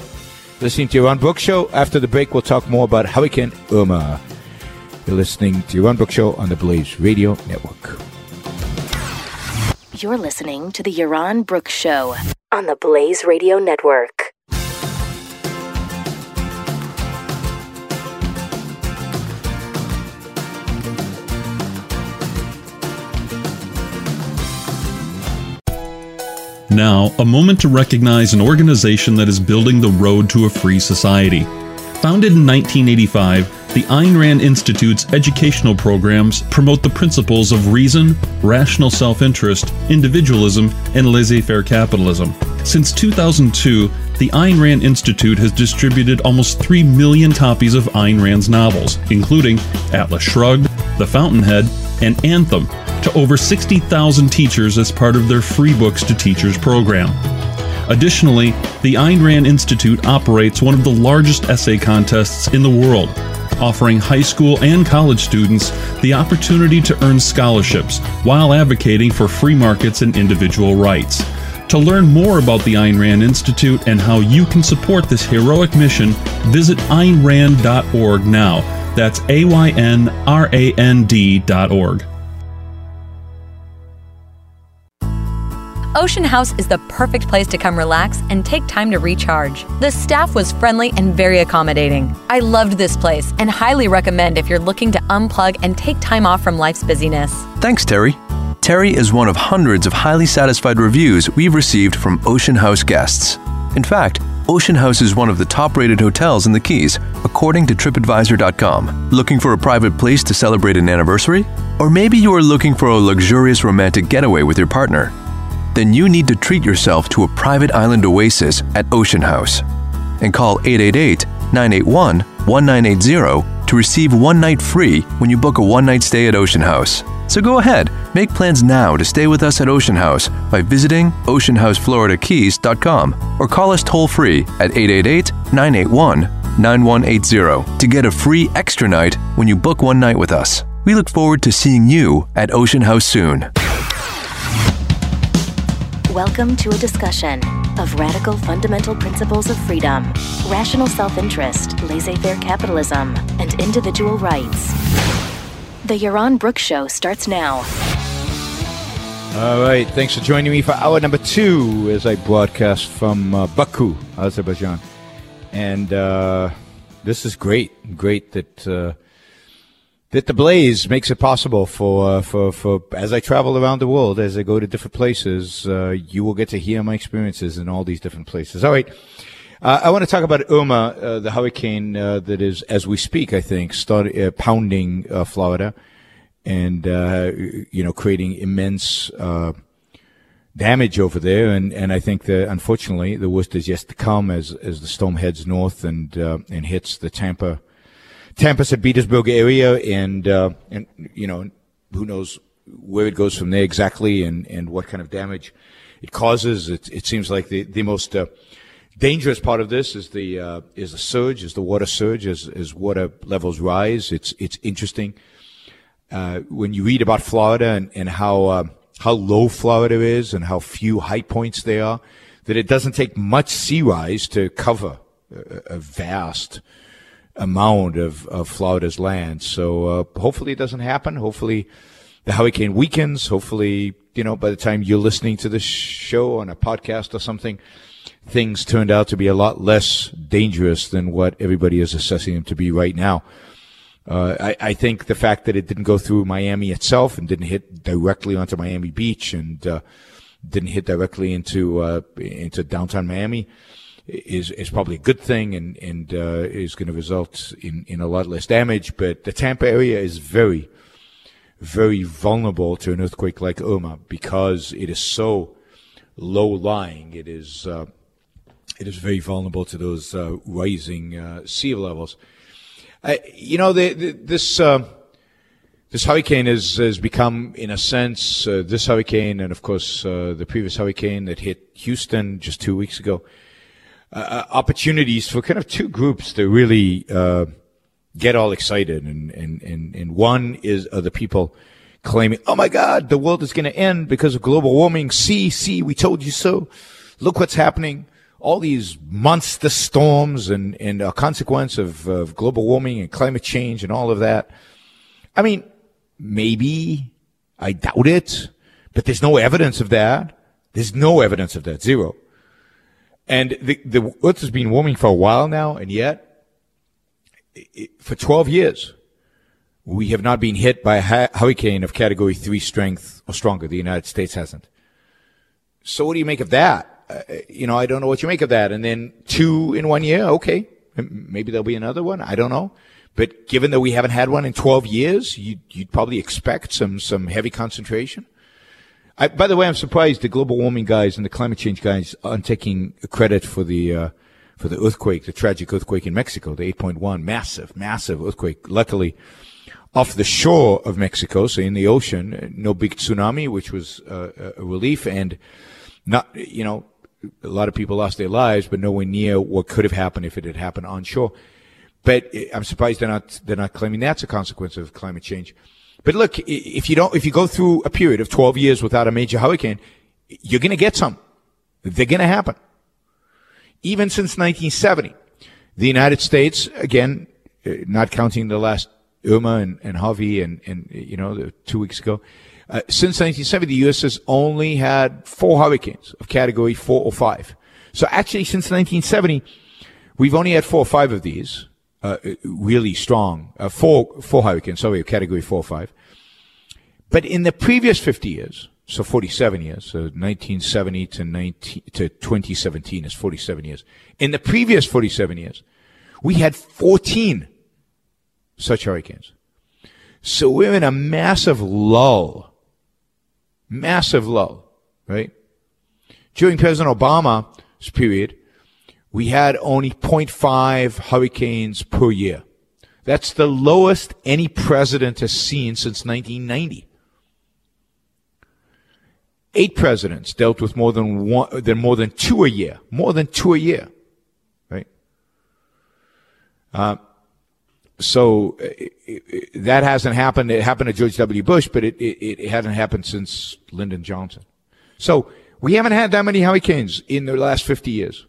listening to Yaron Brook Show. After the break, we'll talk more about Hurricane Irma. You're listening to Yaron Brook Show on the Blaze Radio Network. You're listening to The Yaron Brooks Show on the Blaze Radio Network. Now, a moment to recognize an organization that is building the road to a free society. Founded in 1985, the Ayn Rand Institute's educational programs promote the principles of reason, rational self interest, individualism, and laissez faire capitalism. Since 2002, the Ayn Rand Institute has distributed almost 3 million copies of Ayn Rand's novels, including Atlas Shrugged, The Fountainhead, and Anthem, to over 60,000 teachers as part of their Free Books to Teachers program. Additionally, the Ayn Rand Institute operates one of the largest essay contests in the world, offering high school and college students the opportunity to earn scholarships while advocating for free markets and individual rights. To learn more about the Ayn Rand Institute and how you can support this heroic mission, visit AynRand.org now. That's A Y N R A N D.org. Ocean House is the perfect place to come relax and take time to recharge. The staff was friendly and very accommodating. I loved this place and highly recommend if you're looking to unplug and take time off from life's busyness. Thanks, Terry. Terry is one of hundreds of highly satisfied reviews we've received from Ocean House guests. In fact, Ocean House is one of the top rated hotels in the Keys, according to TripAdvisor.com. Looking for a private place to celebrate an anniversary? Or maybe you are looking for a luxurious romantic getaway with your partner? Then you need to treat yourself to a private island oasis at Ocean House. And call 888 981 1980 to receive one night free when you book a one night stay at Ocean House. So go ahead, make plans now to stay with us at Ocean House by visiting oceanhousefloridakeys.com or call us toll free at 888 981 9180 to get a free extra night when you book one night with us. We look forward to seeing you at Ocean House soon. Welcome to a discussion of radical fundamental principles of freedom, rational self interest, laissez faire capitalism, and individual rights. The Yaron Brooks Show starts now. All right, thanks for joining me for hour number two as I broadcast from uh, Baku, Azerbaijan. And uh, this is great. Great that. Uh, that the blaze makes it possible for uh, for for as I travel around the world, as I go to different places, uh, you will get to hear my experiences in all these different places. All right. Uh, I want to talk about Irma, uh, the hurricane uh, that is, as we speak, I think, start uh, pounding Florida, and you know, creating immense damage over there. And, and I think that unfortunately, the worst is yet to come as as the storm heads north and and hits the Tampa Tampa St. Petersburg area, and uh, and you know who knows where it goes from there exactly, and, and what kind of damage it causes. It, it seems like the the most uh, dangerous part of this is the uh, is the surge, is the water surge, as as water levels rise. It's it's interesting uh, when you read about Florida and and how uh, how low Florida is and how few high points there are. That it doesn't take much sea rise to cover a, a vast amount of, of Florida's land. So uh, hopefully it doesn't happen. Hopefully the hurricane weakens. Hopefully, you know, by the time you're listening to this show on a podcast or something, things turned out to be a lot less dangerous than what everybody is assessing them to be right now. Uh, I, I, think the fact that it didn't go through Miami itself and didn't hit directly onto Miami Beach and uh, didn't hit directly into uh, into downtown Miami is is probably a good thing and and uh, is going to result in in a lot less damage. But the Tampa area is very very vulnerable to an earthquake like Irma because it is so low lying. It is uh, it is very vulnerable to those uh, rising uh, sea levels. you know, the, the, this uh, this hurricane has, has become, in a sense, uh, this hurricane and of course the previous hurricane that hit Houston just two weeks ago uh, uh, opportunities for kind of two groups to really uh, get all excited. And, and, and, and one is uh, the people claiming, oh my God, the world is going to end because of global warming. See, see, we told you so. Look what's happening. All these monster storms and, and a consequence of, of global warming and climate change and all of that. I mean, maybe I doubt it, but there's no evidence of that. There's no evidence of that. Zero. And the, the Earth has been warming for a while now, and yet, it, for 12 years, we have not been hit by a hurricane of category three strength or stronger. The United States hasn't. So what do you make of that? Uh, you know, I don't know what you make of that. And then two in one year, okay. Maybe there'll be another one. I don't know. But given that we haven't had one in 12 years, you'd, you'd probably expect some, some heavy concentration. I, by the way, I'm surprised the global warming guys and the climate change guys aren't taking credit for the uh, for the earthquake, the tragic earthquake in Mexico, the 8.1, massive, massive earthquake. Luckily, off the shore of Mexico, so in the ocean, no big tsunami, which was uh, a relief, and not, you know, a lot of people lost their lives, but nowhere near what could have happened if it had happened on shore. But I'm surprised they're not they're not claiming that's a consequence of climate change. But look, if you don't, if you go through a period of 12 years without a major hurricane, you're going to get some. They're going to happen. Even since 1970, the United States, again, uh, not counting the last Irma and, and Harvey and, and, you know, two weeks ago, uh, since 1970, the U.S. has only had four hurricanes of category four or five. So actually, since 1970, we've only had four or five of these, uh, really strong, uh, four, four hurricanes, sorry, category four or five. But in the previous 50 years, so 47 years, so 1970 to 19, to 2017 is 47 years. In the previous 47 years, we had 14 such hurricanes. So we're in a massive lull. Massive lull, right? During President Obama's period, we had only 0.5 hurricanes per year. That's the lowest any president has seen since 1990. Eight presidents dealt with more than one, than more than two a year, more than two a year, right? Uh, so it, uh, it, that hasn't happened. It happened to George W. Bush, but it, it, hasn't happened since Lyndon Johnson. So we haven't had that many hurricanes in the last 50 years,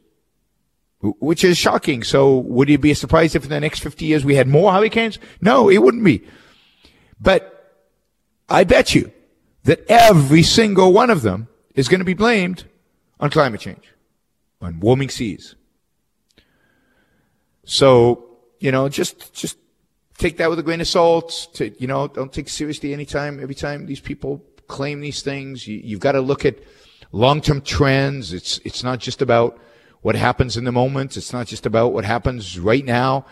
which is shocking. So would you be surprised if in the next 50 years we had more hurricanes? No, it wouldn't be. But I bet you that every single one of them is going to be blamed on climate change, on warming seas. So, you know, just, just take that with a grain of salt. To, you know, don't take seriously anytime, every time these people claim these things. You, you've got to look at long-term trends. It's, it's not just about what happens in the moment. It's not just about what happens right now.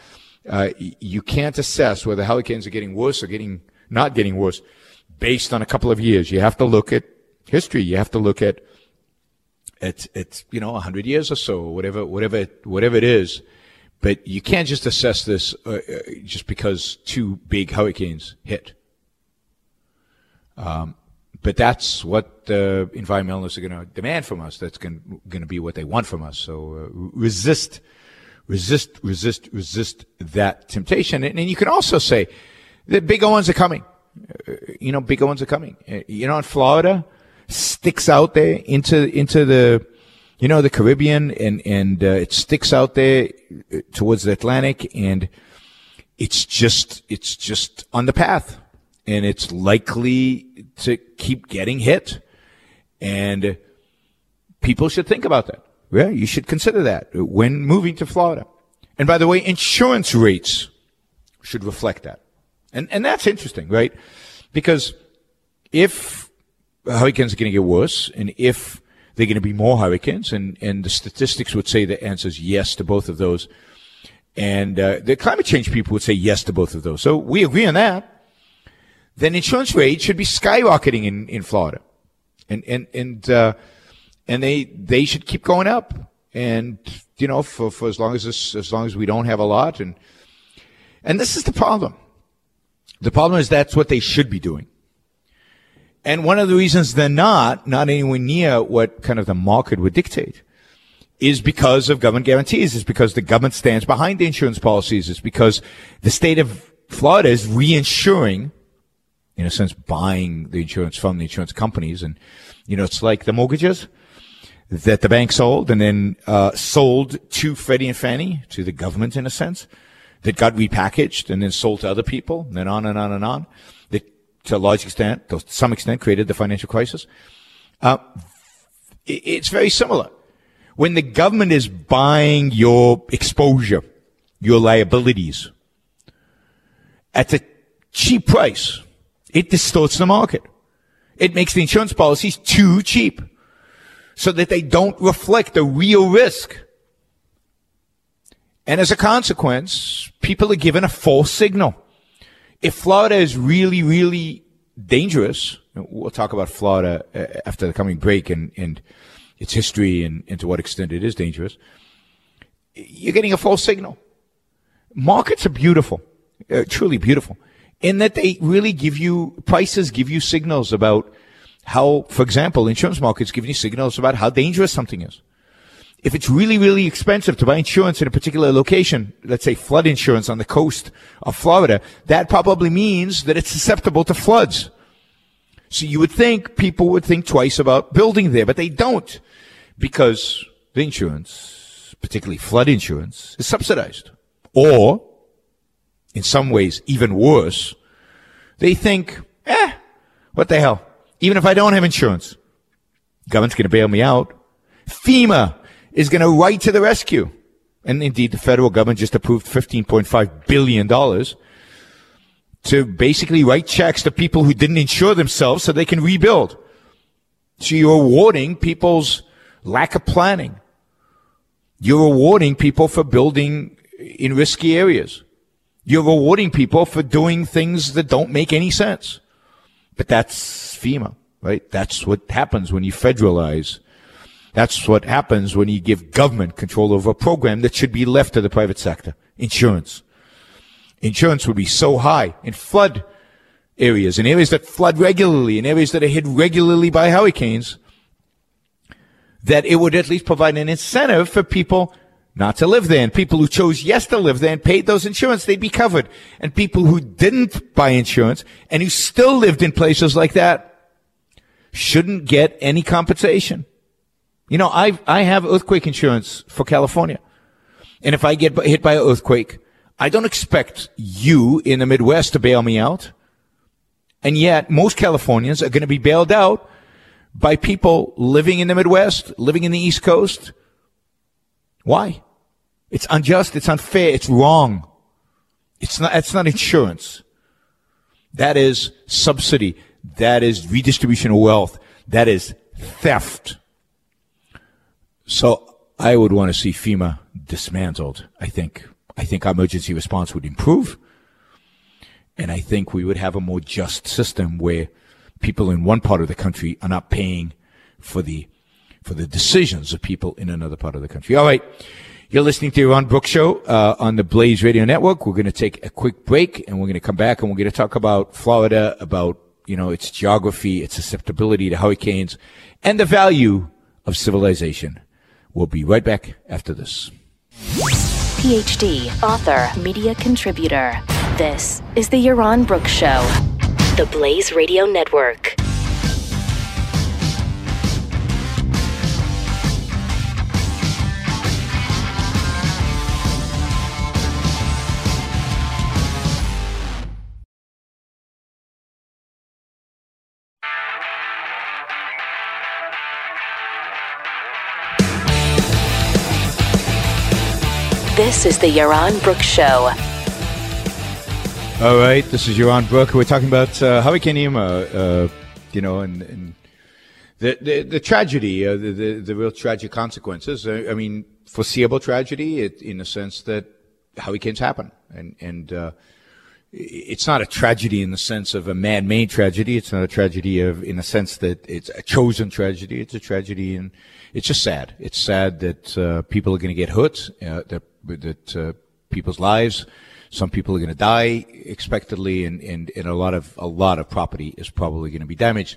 Uh, you can't assess whether hurricanes are getting worse or getting, not getting worse based on a couple of years. You have to look at history. You have to look at it's it's you know hundred years or so, whatever whatever whatever it is. But you can't just assess this uh, uh, just because two big hurricanes hit. Um, but that's what the environmentalists are going to demand from us. That's going to be what they want from us. So uh, resist, resist, resist, resist that temptation. And, and you can also say the big ones are coming. Uh, you know, bigger ones are coming. Uh, you know, in Florida, sticks out there into into the, you know, the Caribbean, and and uh, it sticks out there towards the Atlantic, and it's just it's just on the path, and it's likely to keep getting hit, and people should think about that. Yeah, you should consider that when moving to Florida. And by the way, insurance rates should reflect that. And, and that's interesting, right? Because if hurricanes are going to get worse and if they're going to be more hurricanes and, and the statistics would say the answer is yes to both of those. And uh, the climate change people would say yes to both of those. So we agree on that. Then insurance rates should be skyrocketing in, in Florida. And, and, and, uh, and they, they should keep going up. And, you know, for, for as long as this, as long as we don't have a lot and, and this is the problem. The problem is that's what they should be doing. And one of the reasons they're not, not anywhere near what kind of the market would dictate, is because of government guarantees. It's because the government stands behind the insurance policies. It's because the state of Florida is reinsuring, in a sense, buying the insurance from the insurance companies. And, you know, it's like the mortgages that the bank sold and then, uh, sold to Freddie and Fannie, to the government in a sense that got repackaged and then sold to other people, and then on and on and on, that to a large extent, to some extent, created the financial crisis. Uh, it's very similar. When the government is buying your exposure, your liabilities, at a cheap price, it distorts the market. It makes the insurance policies too cheap so that they don't reflect the real risk and as a consequence, people are given a false signal. If Florida is really, really dangerous, we'll talk about Florida uh, after the coming break and, and its history and, and to what extent it is dangerous. You're getting a false signal. Markets are beautiful, uh, truly beautiful, in that they really give you, prices give you signals about how, for example, insurance markets give you signals about how dangerous something is if it's really, really expensive to buy insurance in a particular location, let's say flood insurance on the coast of Florida, that probably means that it's susceptible to floods. So you would think people would think twice about building there, but they don't because the insurance, particularly flood insurance, is subsidized. Or, in some ways, even worse, they think, eh, what the hell? Even if I don't have insurance, government's going to bail me out. FEMA is going to write to the rescue. And indeed, the federal government just approved $15.5 billion to basically write checks to people who didn't insure themselves so they can rebuild. So you're rewarding people's lack of planning. You're rewarding people for building in risky areas. You're rewarding people for doing things that don't make any sense. But that's FEMA, right? That's what happens when you federalize. That's what happens when you give government control over a program that should be left to the private sector. Insurance. Insurance would be so high in flood areas, in areas that flood regularly, in areas that are hit regularly by hurricanes, that it would at least provide an incentive for people not to live there. And people who chose yes to live there and paid those insurance, they'd be covered. And people who didn't buy insurance and who still lived in places like that shouldn't get any compensation. You know, I I have earthquake insurance for California. And if I get hit by an earthquake, I don't expect you in the Midwest to bail me out. And yet most Californians are going to be bailed out by people living in the Midwest, living in the East Coast. Why? It's unjust. It's unfair. It's wrong. It's not, it's not insurance. That is subsidy. That is redistribution of wealth. That is theft. So I would want to see FEMA dismantled. I think, I think our emergency response would improve. And I think we would have a more just system where people in one part of the country are not paying for the, for the decisions of people in another part of the country. All right. You're listening to Yaron Brook Show uh, on the Blaze Radio Network. We're going to take a quick break, and we're going to come back, and we're going to talk about Florida, about you know its geography, its susceptibility to hurricanes, and the value of civilization. We'll be right back after this. PhD, author, media contributor. This is the Yaron Brook Show, the Blaze Radio Network. This is the Yaron Brook Show. All right, this is Yaron Brook. We're talking about uh, Hurricane Irma, uh, you know, and, and the, the, the tragedy, uh, the, the, the real tragic consequences. I, I mean, foreseeable tragedy it, in the sense that hurricanes happen, and and uh, it's not a tragedy in the sense of a man-made tragedy. It's not a tragedy of in the sense that it's a chosen tragedy. It's a tragedy, and it's just sad. It's sad that uh, people are going to get hurt. Uh, that that uh, people's lives. Some people are going to die expectedly, and, and, and a lot of a lot of property is probably going to be damaged.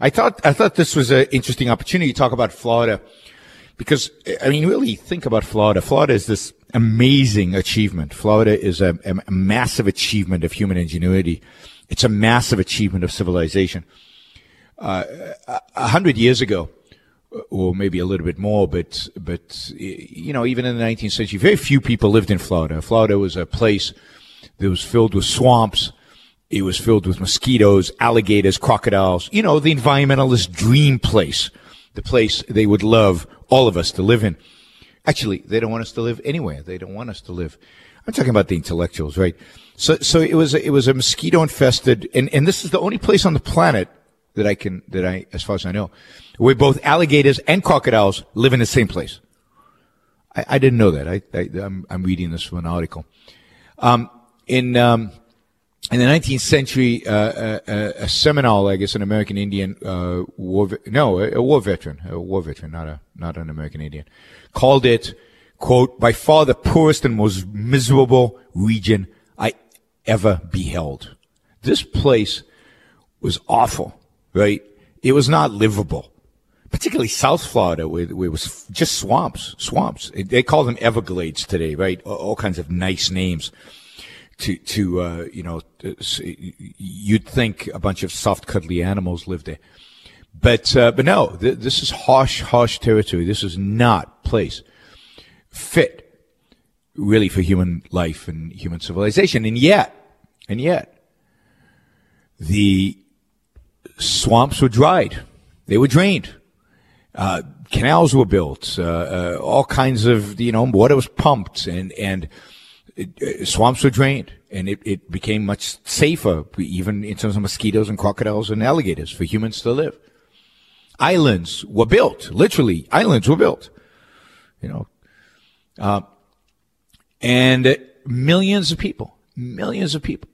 I thought I thought this was an interesting opportunity to talk about Florida because I mean, really think about Florida. Florida is this amazing achievement. Florida is a, a massive achievement of human ingenuity. It's a massive achievement of civilization. Uh, a hundred years ago, or maybe a little bit more, but but you know, even in the 19th century, very few people lived in Florida. Florida was a place that was filled with swamps. It was filled with mosquitoes, alligators, crocodiles. You know, the environmentalist dream place, the place they would love all of us to live in. Actually, they don't want us to live anywhere. They don't want us to live. I'm talking about the intellectuals, right? So, so it was it was a mosquito infested, and and this is the only place on the planet that I can that I, as far as I know, where both alligators and crocodiles live in the same place. I, I didn't know that. I, am I'm reading this from an article. Um, in um, in the 19th century, uh, uh, uh, a Seminole, I guess, an American Indian uh, war, no, a, a, war veteran, a war veteran, not a not an American Indian, called it, quote, by far the poorest and most miserable region I ever beheld. This place was awful right? It was not livable, particularly South Florida, where, where it was just swamps, swamps. They call them Everglades today, right? All, kinds of nice names. To, to, uh, you know, you'd think a bunch of soft, cuddly animals lived there. But uh, but no, th- this is harsh, harsh territory. This is not place fit really for human life and human civilization. And yet, and yet, the swamps were dried. They were drained. Uh, canals were built. Uh, uh, all kinds of you know water was pumped, and and it, swamps were drained, and it, it became much safer, even in terms of mosquitoes and crocodiles and alligators, for humans to live. Islands were built, literally, islands were built. You know, uh, and millions of people, millions of people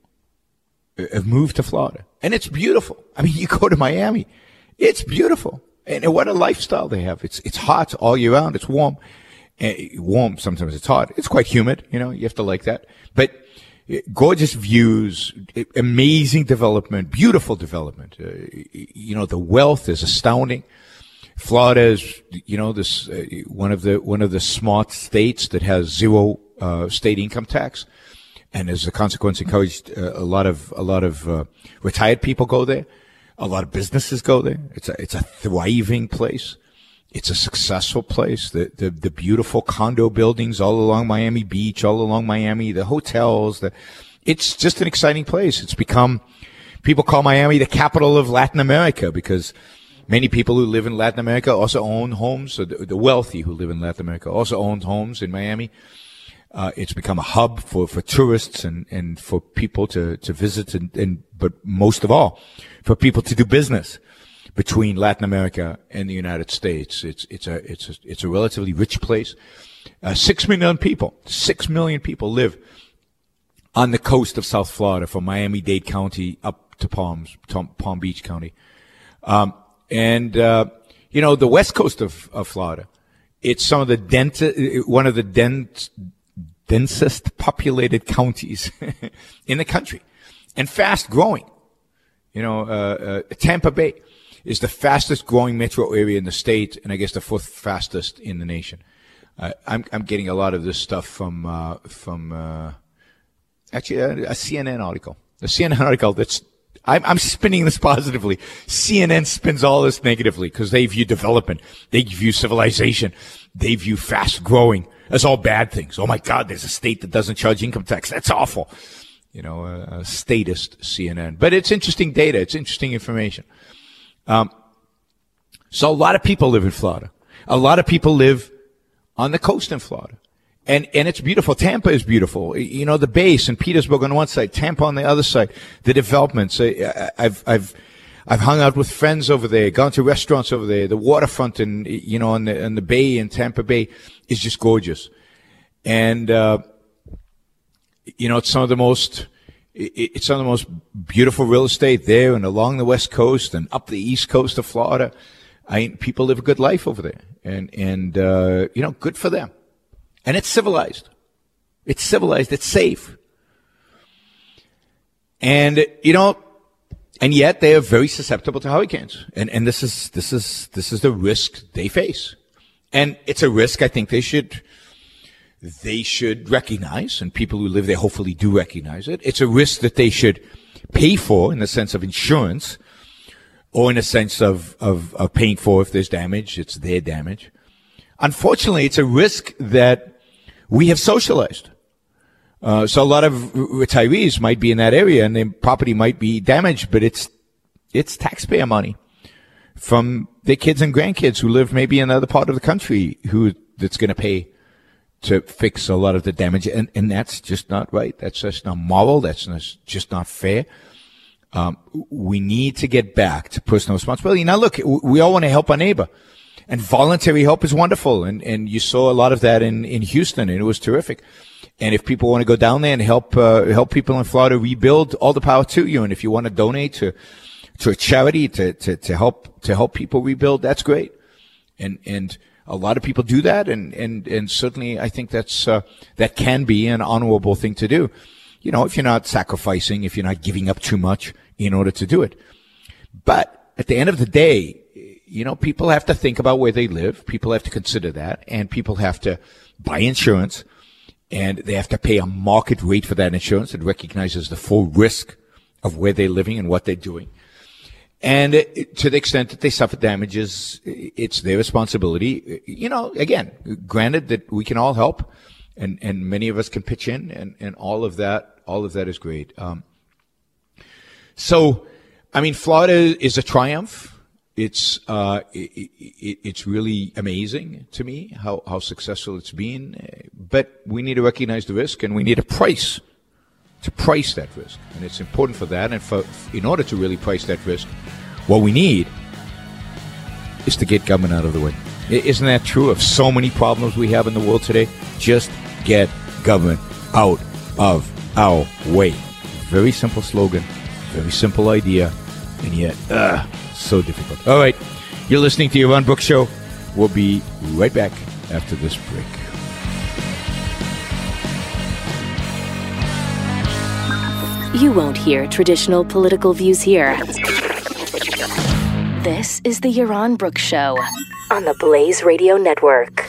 have moved to Florida. And it's beautiful. I mean, you go to Miami, it's beautiful. And what a lifestyle they have. It's, it's hot all year round. It's warm. Warm. Sometimes it's hot. It's quite humid. You know, you have to like that. But uh, gorgeous views, amazing development, beautiful development. Uh, you know, the wealth is astounding. Florida is, you know, this uh, one of the one of the smart states that has zero uh, state income tax, and as a consequence, encouraged a lot of a lot of uh, retired people go there. A lot of businesses go there. It's a it's a thriving place. It's a successful place. The, the the beautiful condo buildings all along Miami Beach, all along Miami, the hotels. The it's just an exciting place. It's become people call Miami the capital of Latin America because Many people who live in Latin America also own homes. So the, the wealthy who live in Latin America also own homes in Miami. Uh, it's become a hub for, for tourists and, and for people to, to visit and, and, but most of all, for people to do business between Latin America and the United States. It's, it's a, it's a, it's a relatively rich place. Uh, six million people, six million people live on the coast of South Florida from Miami-Dade County up to Palms, Palm Beach County. Um, and, uh, you know, the west coast of, of Florida, it's some of the densest, one of the dense, densest populated counties in the country and fast growing. You know, uh, uh, Tampa Bay is the fastest growing metro area in the state and I guess the fourth fastest in the nation. Uh, I'm, I'm getting a lot of this stuff from, uh, from, uh, actually a, a CNN article, a CNN article that's I'm, I'm spinning this positively. CNN spins all this negatively because they view development, they view civilization, they view fast growing as all bad things. Oh my God, there's a state that doesn't charge income tax. That's awful. You know, a, a statist CNN. But it's interesting data. It's interesting information. Um, so a lot of people live in Florida. A lot of people live on the coast in Florida and and it's beautiful. Tampa is beautiful. You know, the base and Petersburg on one side, Tampa on the other side. The developments. I, I've I've I've hung out with friends over there, gone to restaurants over there. The waterfront and you know, on the on the bay in Tampa Bay is just gorgeous, and uh, you know, it's some of the most it's some of the most beautiful real estate there and along the west coast and up the east coast of Florida. I people live a good life over there, and and uh, you know, good for them. And it's civilized. It's civilized. It's safe. And, you know, and yet they are very susceptible to hurricanes. And, and this is, this is, this is the risk they face. And it's a risk I think they should, they should recognize, and people who live there hopefully do recognize it. It's a risk that they should pay for in the sense of insurance, or in a sense of, of, of paying for if there's damage, it's their damage. Unfortunately, it's a risk that we have socialized. Uh, so a lot of retirees might be in that area and their property might be damaged, but it's, it's taxpayer money from their kids and grandkids who live maybe in another part of the country who that's going to pay to fix a lot of the damage. And, and that's just not right. That's just not moral. That's just not fair. Um, we need to get back to personal responsibility. Now, look, we all want to help our neighbor and voluntary help is wonderful. And, and you saw a lot of that in, in Houston and it was terrific. And if people want to go down there and help, uh, help people in Florida rebuild, all the power to you. And if you want to donate to, to a charity to, to, to help, to help people rebuild, that's great. And, and a lot of people do that. And, and, and certainly I think that's, uh, that can be an honorable thing to do. You know, if you're not sacrificing, if you're not giving up too much in order to do it. But at the end of the day, you know, people have to think about where they live. People have to consider that and people have to buy insurance and they have to pay a market rate for that insurance that recognizes the full risk of where they're living and what they're doing. And to the extent that they suffer damages, it's their responsibility. You know, again, granted that we can all help and, and many of us can pitch in and, and all of that, all of that is great. Um, so, I mean, Florida is a triumph. It's, uh, it, it, it's really amazing to me how, how successful it's been. But we need to recognize the risk and we need a price to price that risk. And it's important for that. And for, in order to really price that risk, what we need is to get government out of the way. Isn't that true of so many problems we have in the world today? Just get government out of our way. Very simple slogan, very simple idea, and yet, uh, so difficult. All right, you're listening to Yaron Brook Show. We'll be right back after this break. You won't hear traditional political views here. This is the Yaron Brook Show on the Blaze Radio Network.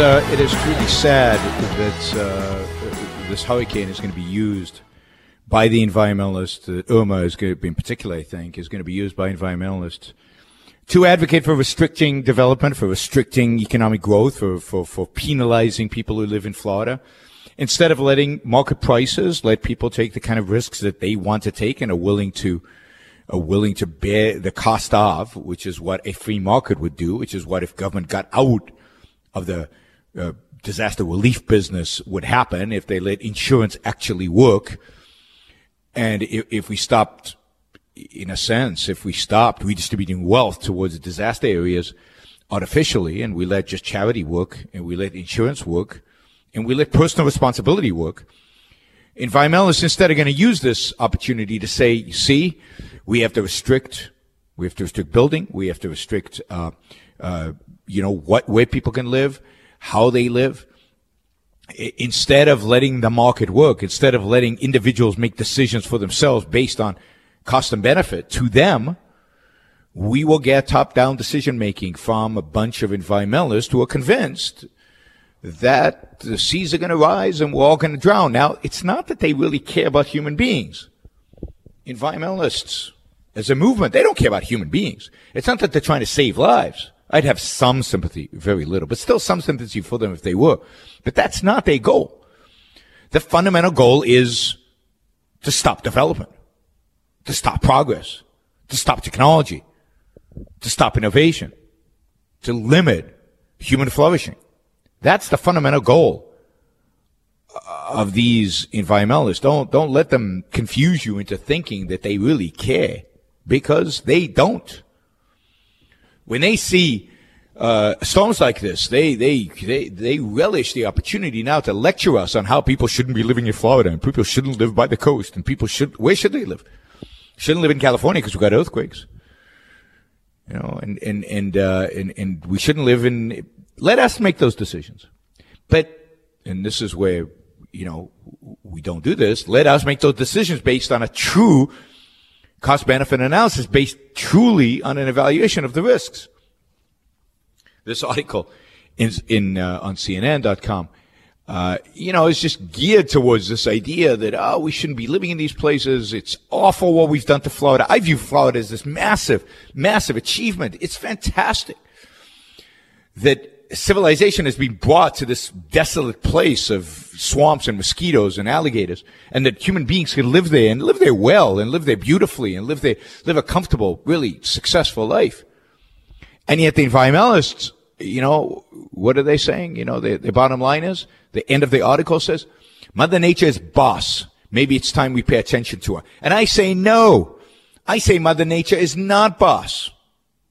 Uh, it is truly sad that uh, this hurricane is going to be used by the environmentalists. Uh, Irma is going to be, in particular, I think, is going to be used by environmentalists to advocate for restricting development, for restricting economic growth, for, for, for penalizing people who live in Florida. Instead of letting market prices let people take the kind of risks that they want to take and are willing to are willing to bear the cost of, which is what a free market would do, which is what if government got out of the uh, disaster relief business would happen if they let insurance actually work. And if, if, we stopped, in a sense, if we stopped redistributing wealth towards disaster areas artificially and we let just charity work and we let insurance work and we let personal responsibility work, environmentalists instead are going to use this opportunity to say, see, we have to restrict, we have to restrict building, we have to restrict, uh, uh, you know, what, where people can live, how they live. Instead of letting the market work, instead of letting individuals make decisions for themselves based on cost and benefit to them, we will get top down decision making from a bunch of environmentalists who are convinced that the seas are going to rise and we're all going to drown. Now, it's not that they really care about human beings. Environmentalists, as a movement, they don't care about human beings. It's not that they're trying to save lives. I'd have some sympathy, very little, but still some sympathy for them if they were. But that's not their goal. The fundamental goal is to stop development, to stop progress, to stop technology, to stop innovation, to limit human flourishing. That's the fundamental goal of these environmentalists. Don't, don't let them confuse you into thinking that they really care because they don't when they see uh, storms like this, they, they, they, they relish the opportunity now to lecture us on how people shouldn't be living in Florida and people shouldn't live by the coast and people should, where should they live? Shouldn't live in California because we've got earthquakes. You know, and, and, and, uh, and, and we shouldn't live in, let us make those decisions. But, and this is where, you know, we don't do this. Let us make those decisions based on a true cost benefit analysis based truly on an evaluation of the risks. This article in, in uh, on CNN.com, uh, you know, is just geared towards this idea that oh, we shouldn't be living in these places. It's awful what we've done to Florida. I view Florida as this massive, massive achievement. It's fantastic that civilization has been brought to this desolate place of swamps and mosquitoes and alligators, and that human beings can live there and live there well and live there beautifully and live there, live a comfortable, really successful life. And yet the environmentalists, you know, what are they saying? You know, the, the bottom line is, the end of the article says, Mother Nature is boss. Maybe it's time we pay attention to her. And I say no. I say Mother Nature is not boss.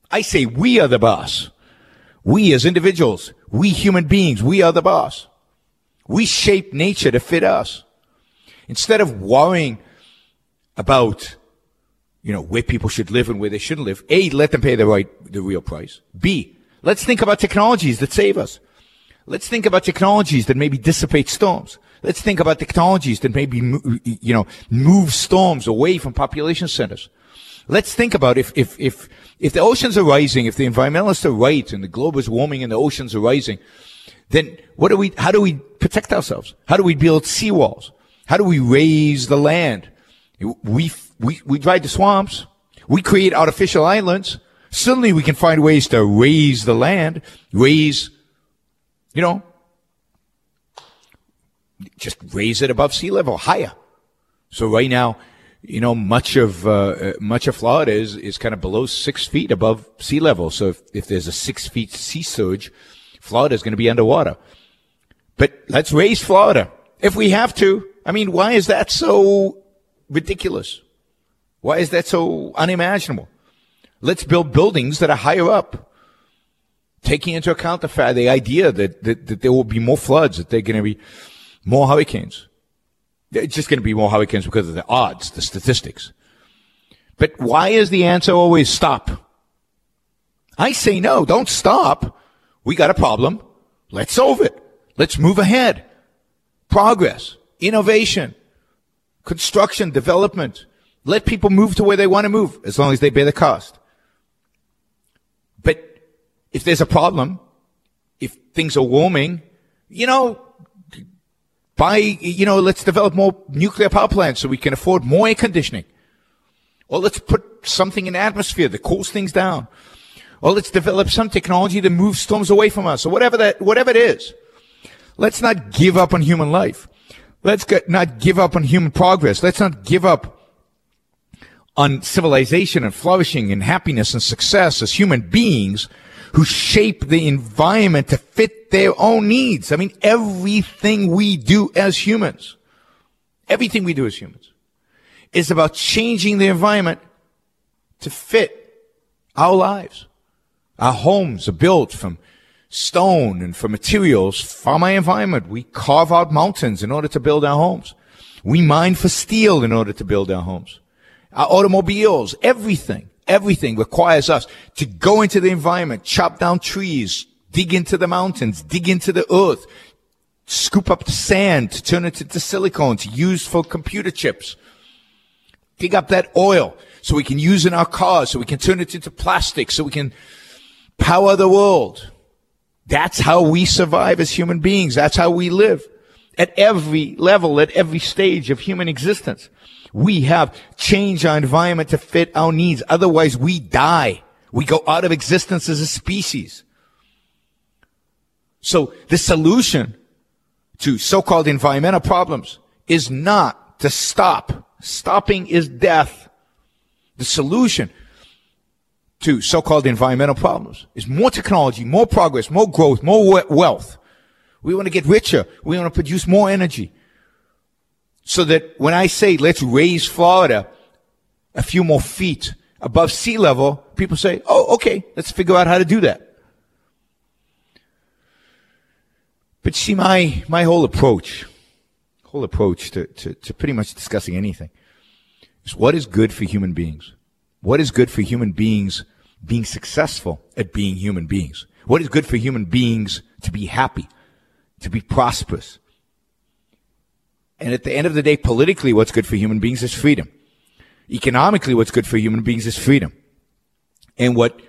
I say we are the boss. We as individuals, we human beings, we are the boss. We shape nature to fit us. Instead of worrying about, you know, where people should live and where they shouldn't live, A, let them pay the right, the real price. B, Let's think about technologies that save us. Let's think about technologies that maybe dissipate storms. Let's think about technologies that maybe, you know, move storms away from population centers. Let's think about if, if, if, if the oceans are rising, if the environmentalists are right and the globe is warming and the oceans are rising, then what do we, how do we protect ourselves? How do we build seawalls? How do we raise the land? We, we, we dry the swamps. We create artificial islands. Suddenly we can find ways to raise the land, raise, you know, just raise it above sea level, higher. So right now, you know, much of uh, uh, much of Florida is is kind of below six feet above sea level. So if, if there's a six feet sea surge, Florida is going to be underwater. But let's raise Florida if we have to. I mean, why is that so ridiculous? Why is that so unimaginable? Let's build buildings that are higher up, taking into account the fact, the idea that, that, that there will be more floods, that there are going to be more hurricanes. It's just going to be more hurricanes because of the odds, the statistics. But why is the answer always stop? I say no, don't stop. We got a problem. Let's solve it. Let's move ahead. Progress, innovation, construction, development. Let people move to where they want to move as long as they bear the cost. But if there's a problem, if things are warming, you know, buy, you know, let's develop more nuclear power plants so we can afford more air conditioning. Or let's put something in the atmosphere that cools things down. Or let's develop some technology that moves storms away from us or whatever that, whatever it is. Let's not give up on human life. Let's not give up on human progress. Let's not give up on civilization and flourishing and happiness and success as human beings who shape the environment to fit their own needs. I mean, everything we do as humans, everything we do as humans is about changing the environment to fit our lives. Our homes are built from stone and from materials from our environment. We carve out mountains in order to build our homes. We mine for steel in order to build our homes. Our automobiles, everything everything requires us to go into the environment, chop down trees, dig into the mountains, dig into the earth, scoop up the sand to turn it into silicone to use for computer chips. Dig up that oil so we can use in our cars, so we can turn it into plastic, so we can power the world. That's how we survive as human beings. That's how we live at every level, at every stage of human existence. We have changed our environment to fit our needs. Otherwise, we die. We go out of existence as a species. So the solution to so-called environmental problems is not to stop. Stopping is death. The solution to so-called environmental problems is more technology, more progress, more growth, more wealth. We want to get richer. We want to produce more energy. So that when I say let's raise Florida a few more feet above sea level, people say, oh, okay, let's figure out how to do that. But see, my, my whole approach, whole approach to, to, to pretty much discussing anything is what is good for human beings? What is good for human beings being successful at being human beings? What is good for human beings to be happy, to be prosperous, and at the end of the day, politically, what's good for human beings is freedom. Economically, what's good for human beings is freedom. And what,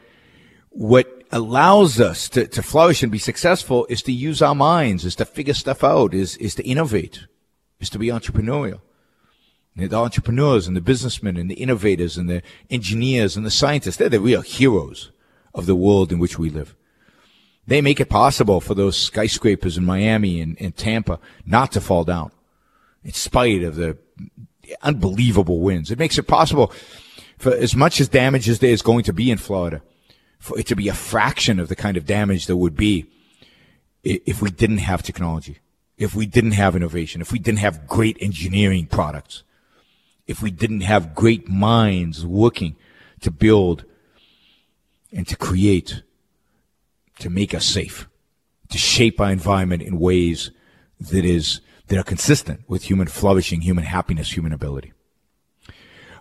what allows us to, to flourish and be successful is to use our minds, is to figure stuff out, is, is to innovate, is to be entrepreneurial. And the entrepreneurs and the businessmen and the innovators and the engineers and the scientists, they're the real heroes of the world in which we live. They make it possible for those skyscrapers in Miami and, and Tampa not to fall down in spite of the unbelievable winds. It makes it possible for as much as damage as there is going to be in Florida, for it to be a fraction of the kind of damage there would be if we didn't have technology, if we didn't have innovation, if we didn't have great engineering products, if we didn't have great minds working to build and to create, to make us safe, to shape our environment in ways that is that are consistent with human flourishing, human happiness, human ability.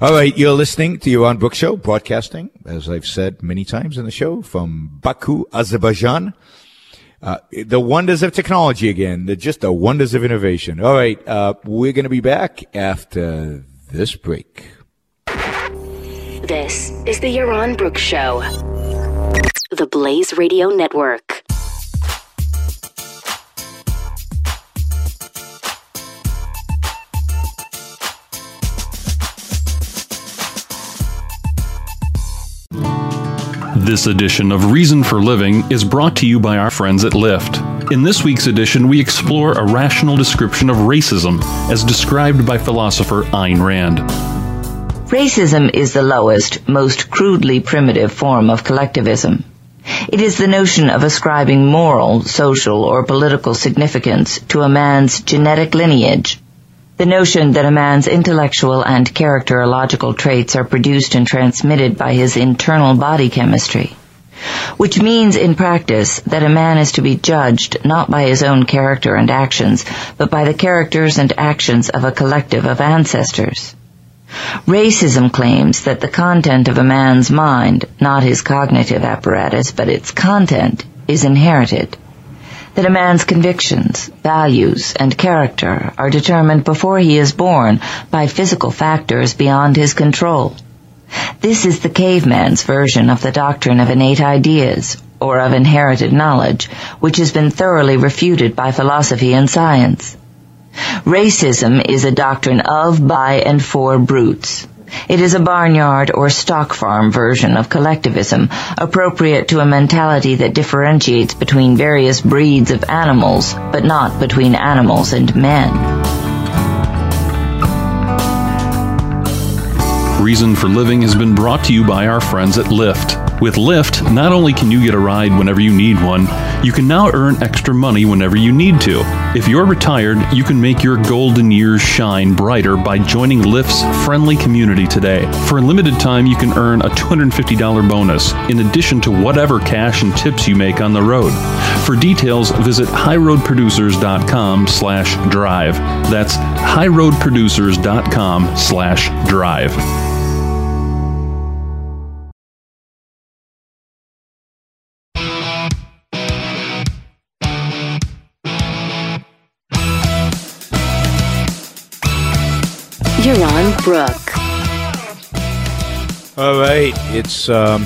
All right, you're listening to Yaron Brook Show, broadcasting, as I've said many times in the show, from Baku, Azerbaijan. Uh, the wonders of technology again, the, just the wonders of innovation. All right, uh, we're going to be back after this break. This is the Yaron Brook Show, the Blaze Radio Network. This edition of Reason for Living is brought to you by our friends at Lyft. In this week's edition, we explore a rational description of racism as described by philosopher Ayn Rand. Racism is the lowest, most crudely primitive form of collectivism. It is the notion of ascribing moral, social, or political significance to a man's genetic lineage the notion that a man's intellectual and characterological traits are produced and transmitted by his internal body chemistry, which means in practice that a man is to be judged not by his own character and actions, but by the characters and actions of a collective of ancestors. Racism claims that the content of a man's mind, not his cognitive apparatus, but its content, is inherited that a man's convictions, values, and character are determined before he is born by physical factors beyond his control. This is the caveman's version of the doctrine of innate ideas, or of inherited knowledge, which has been thoroughly refuted by philosophy and science. Racism is a doctrine of, by, and for brutes. It is a barnyard or stock farm version of collectivism, appropriate to a mentality that differentiates between various breeds of animals, but not between animals and men. Reason for Living has been brought to you by our friends at Lyft. With Lyft, not only can you get a ride whenever you need one, you can now earn extra money whenever you need to. If you're retired, you can make your golden years shine brighter by joining Lyft's friendly community today. For a limited time, you can earn a $250 bonus in addition to whatever cash and tips you make on the road. For details, visit highroadproducers.com slash drive. That's highroadproducers.com slash drive. Brook. All right, it's um,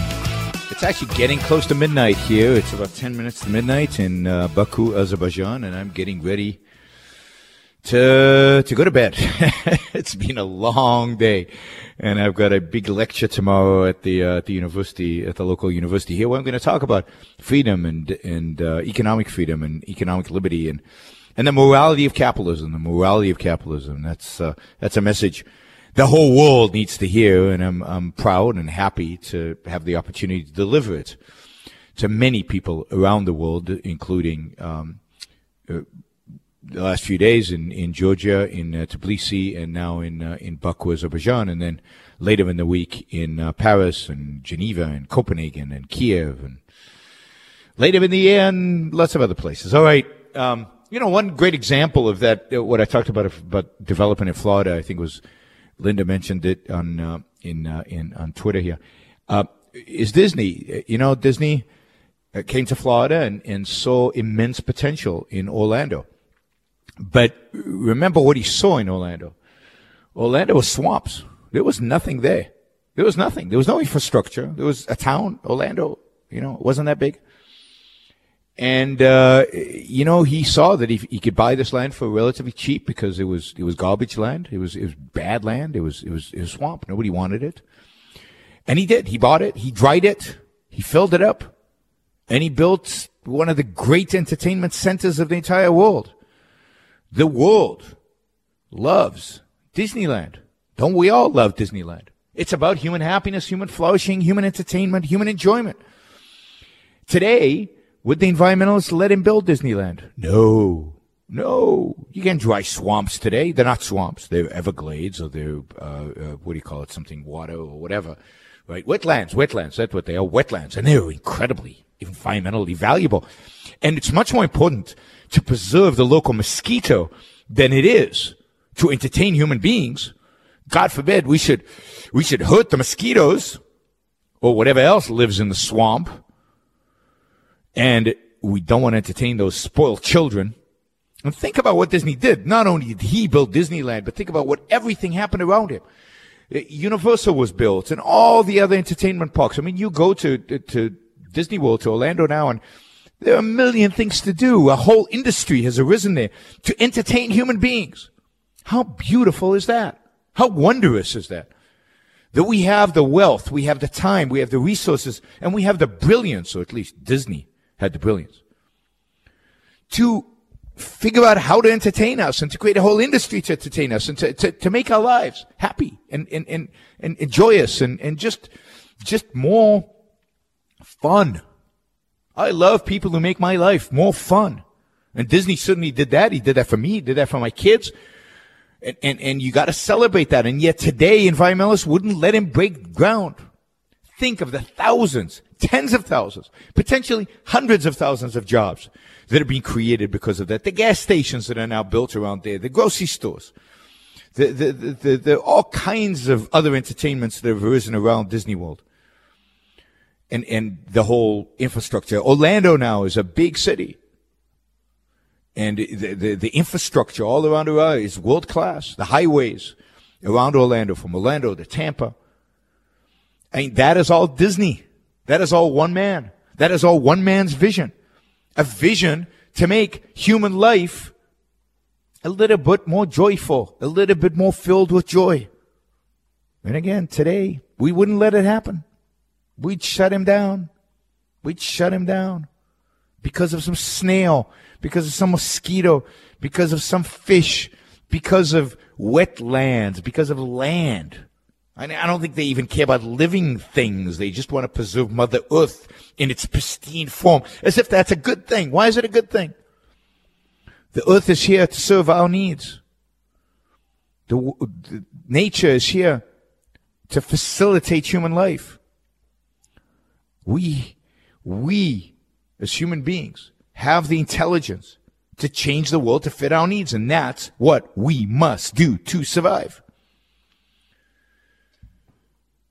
it's actually getting close to midnight here. It's about ten minutes to midnight in uh, Baku, Azerbaijan, and I'm getting ready to to go to bed. it's been a long day, and I've got a big lecture tomorrow at the uh, at the university at the local university here, where I'm going to talk about freedom and and uh, economic freedom and economic liberty and and the morality of capitalism, the morality of capitalism. That's uh, that's a message the whole world needs to hear, and I'm I'm proud and happy to have the opportunity to deliver it to many people around the world, including um, uh, the last few days in, in Georgia, in uh, Tbilisi, and now in uh, in Baku, Azerbaijan, and then later in the week in uh, Paris and Geneva and Copenhagen and Kiev, and later in the year lots of other places. All right. Um, you know, one great example of that, uh, what I talked about about developing in Florida, I think was Linda mentioned it on uh, in uh, in on Twitter here. Uh, is Disney? You know, Disney uh, came to Florida and, and saw immense potential in Orlando. But remember what he saw in Orlando. Orlando was swamps. There was nothing there. There was nothing. There was no infrastructure. There was a town, Orlando. You know, it wasn't that big. And uh, you know, he saw that he, he could buy this land for relatively cheap because it was it was garbage land. It was it was bad land. It was it was it was swamp. Nobody wanted it, and he did. He bought it. He dried it. He filled it up, and he built one of the great entertainment centers of the entire world. The world loves Disneyland. Don't we all love Disneyland? It's about human happiness, human flourishing, human entertainment, human enjoyment. Today, would the environmentalists let him build Disneyland? No. No. You can't dry swamps today. They're not swamps. They're Everglades or they're, uh, uh, what do you call it? Something water or whatever. Right? Wetlands, wetlands. That's what they are. Wetlands. And they're incredibly environmentally valuable. And it's much more important to preserve the local mosquito than it is to entertain human beings God forbid we should, we should hurt the mosquitoes or whatever else lives in the swamp. And we don't want to entertain those spoiled children. And think about what Disney did. Not only did he build Disneyland, but think about what everything happened around him. Uh, Universal was built and all the other entertainment parks. I mean, you go to, to Disney World, to Orlando now, and there are a million things to do. A whole industry has arisen there to entertain human beings. How beautiful is that? How wondrous is that? That we have the wealth, we have the time, we have the resources, and we have the brilliance, or at least Disney had the brilliance, to figure out how to entertain us and to create a whole industry to entertain us and to, to, to make our lives happy and, and, and, and joyous and, and just, just more fun. I love people who make my life more fun. And Disney certainly did that. He did that for me. He did that for my kids. And, and, and you got to celebrate that. And yet today, environmentalists wouldn't let him break ground. Think of the thousands, tens of thousands, potentially hundreds of thousands of jobs that are being created because of that. The gas stations that are now built around there, the grocery stores, the, the, the, the, the all kinds of other entertainments that have arisen around Disney World. And, and the whole infrastructure. Orlando now is a big city. And the, the, the infrastructure all around Orlando is world class. The highways around Orlando, from Orlando to Tampa. I mean, that is all Disney. That is all one man. That is all one man's vision. A vision to make human life a little bit more joyful, a little bit more filled with joy. And again, today, we wouldn't let it happen. We'd shut him down. We'd shut him down because of some snail, because of some mosquito, because of some fish, because of wetlands, because of land. I don't think they even care about living things. They just want to preserve Mother Earth in its pristine form, as if that's a good thing. Why is it a good thing? The earth is here to serve our needs. The, the nature is here to facilitate human life. We, we, as human beings, have the intelligence to change the world to fit our needs, and that's what we must do to survive.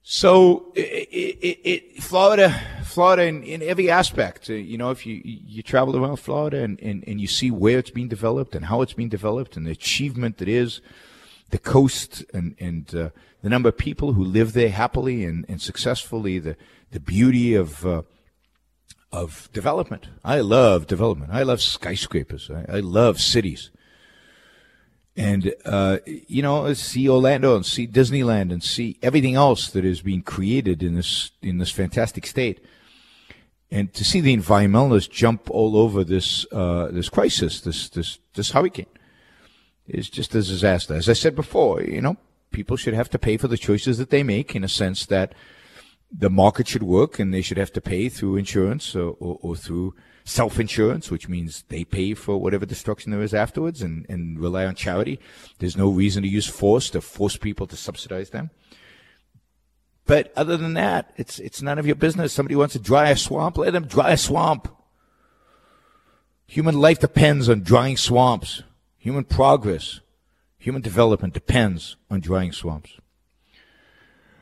So, it, it, it, Florida, Florida, in, in every aspect, uh, you know, if you you travel around Florida and, and, and you see where it's being developed and how it's being developed and the achievement that is, the coast and and uh, the number of people who live there happily and, and successfully, the the beauty of uh, of development. I love development. I love skyscrapers. I, I love cities and uh, you know see Orlando and see Disneyland and see everything else that is being created in this in this fantastic state, and to see the environmentalists jump all over this uh, this crisis, this this this hurricane, is just a disaster. As I said before, you know, people should have to pay for the choices that they make in a sense that the market should work and they should have to pay through insurance or, or, or through self-insurance, which means they pay for whatever destruction there is afterwards and, and rely on charity. There's no reason to use force to force people to subsidize them. But other than that, it's, it's none of your business. Somebody wants to dry a swamp, let them dry a swamp. Human life depends on drying swamps. Human progress, human development depends on drying swamps.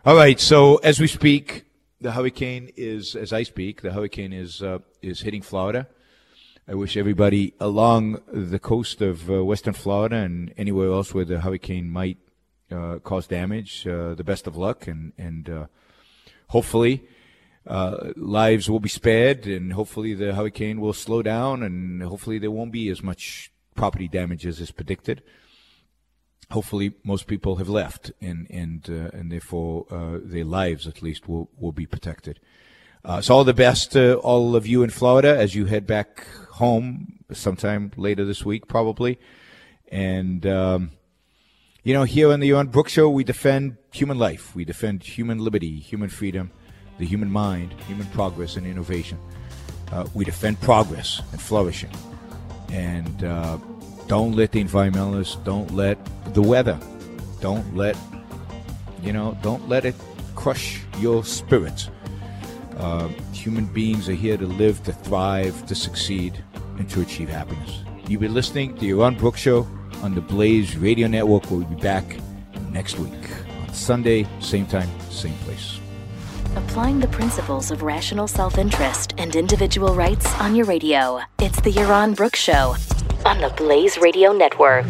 All right. So as we speak, the hurricane is, as I speak, the hurricane is uh, is hitting Florida. I wish everybody along the coast of uh, western Florida and anywhere else where the hurricane might uh, cause damage uh, the best of luck, and and uh, hopefully uh, lives will be spared, and hopefully the hurricane will slow down, and hopefully there won't be as much property damage as is predicted hopefully most people have left and and uh, and therefore uh, their lives at least will will be protected. Uh, so all the best to all of you in Florida as you head back home sometime later this week probably, and. Um, you know, here on the Yaron Brook Show, we defend human life. We defend human liberty, human freedom, the human mind, human progress, and innovation. Uh, we defend progress and flourishing. And uh, don't let the environmentalists, don't let the weather, don't let, you know, don't let it crush your spirits. Uh, human beings are here to live, to thrive, to succeed, and to achieve happiness. You've been listening to Yaron Brook Show on the Blaze Radio Network. We'll be back next week on Sunday, same time, same place. Applying the principles of rational self interest and individual rights on your radio. It's the Yaron Brooks Show on the Blaze Radio Network.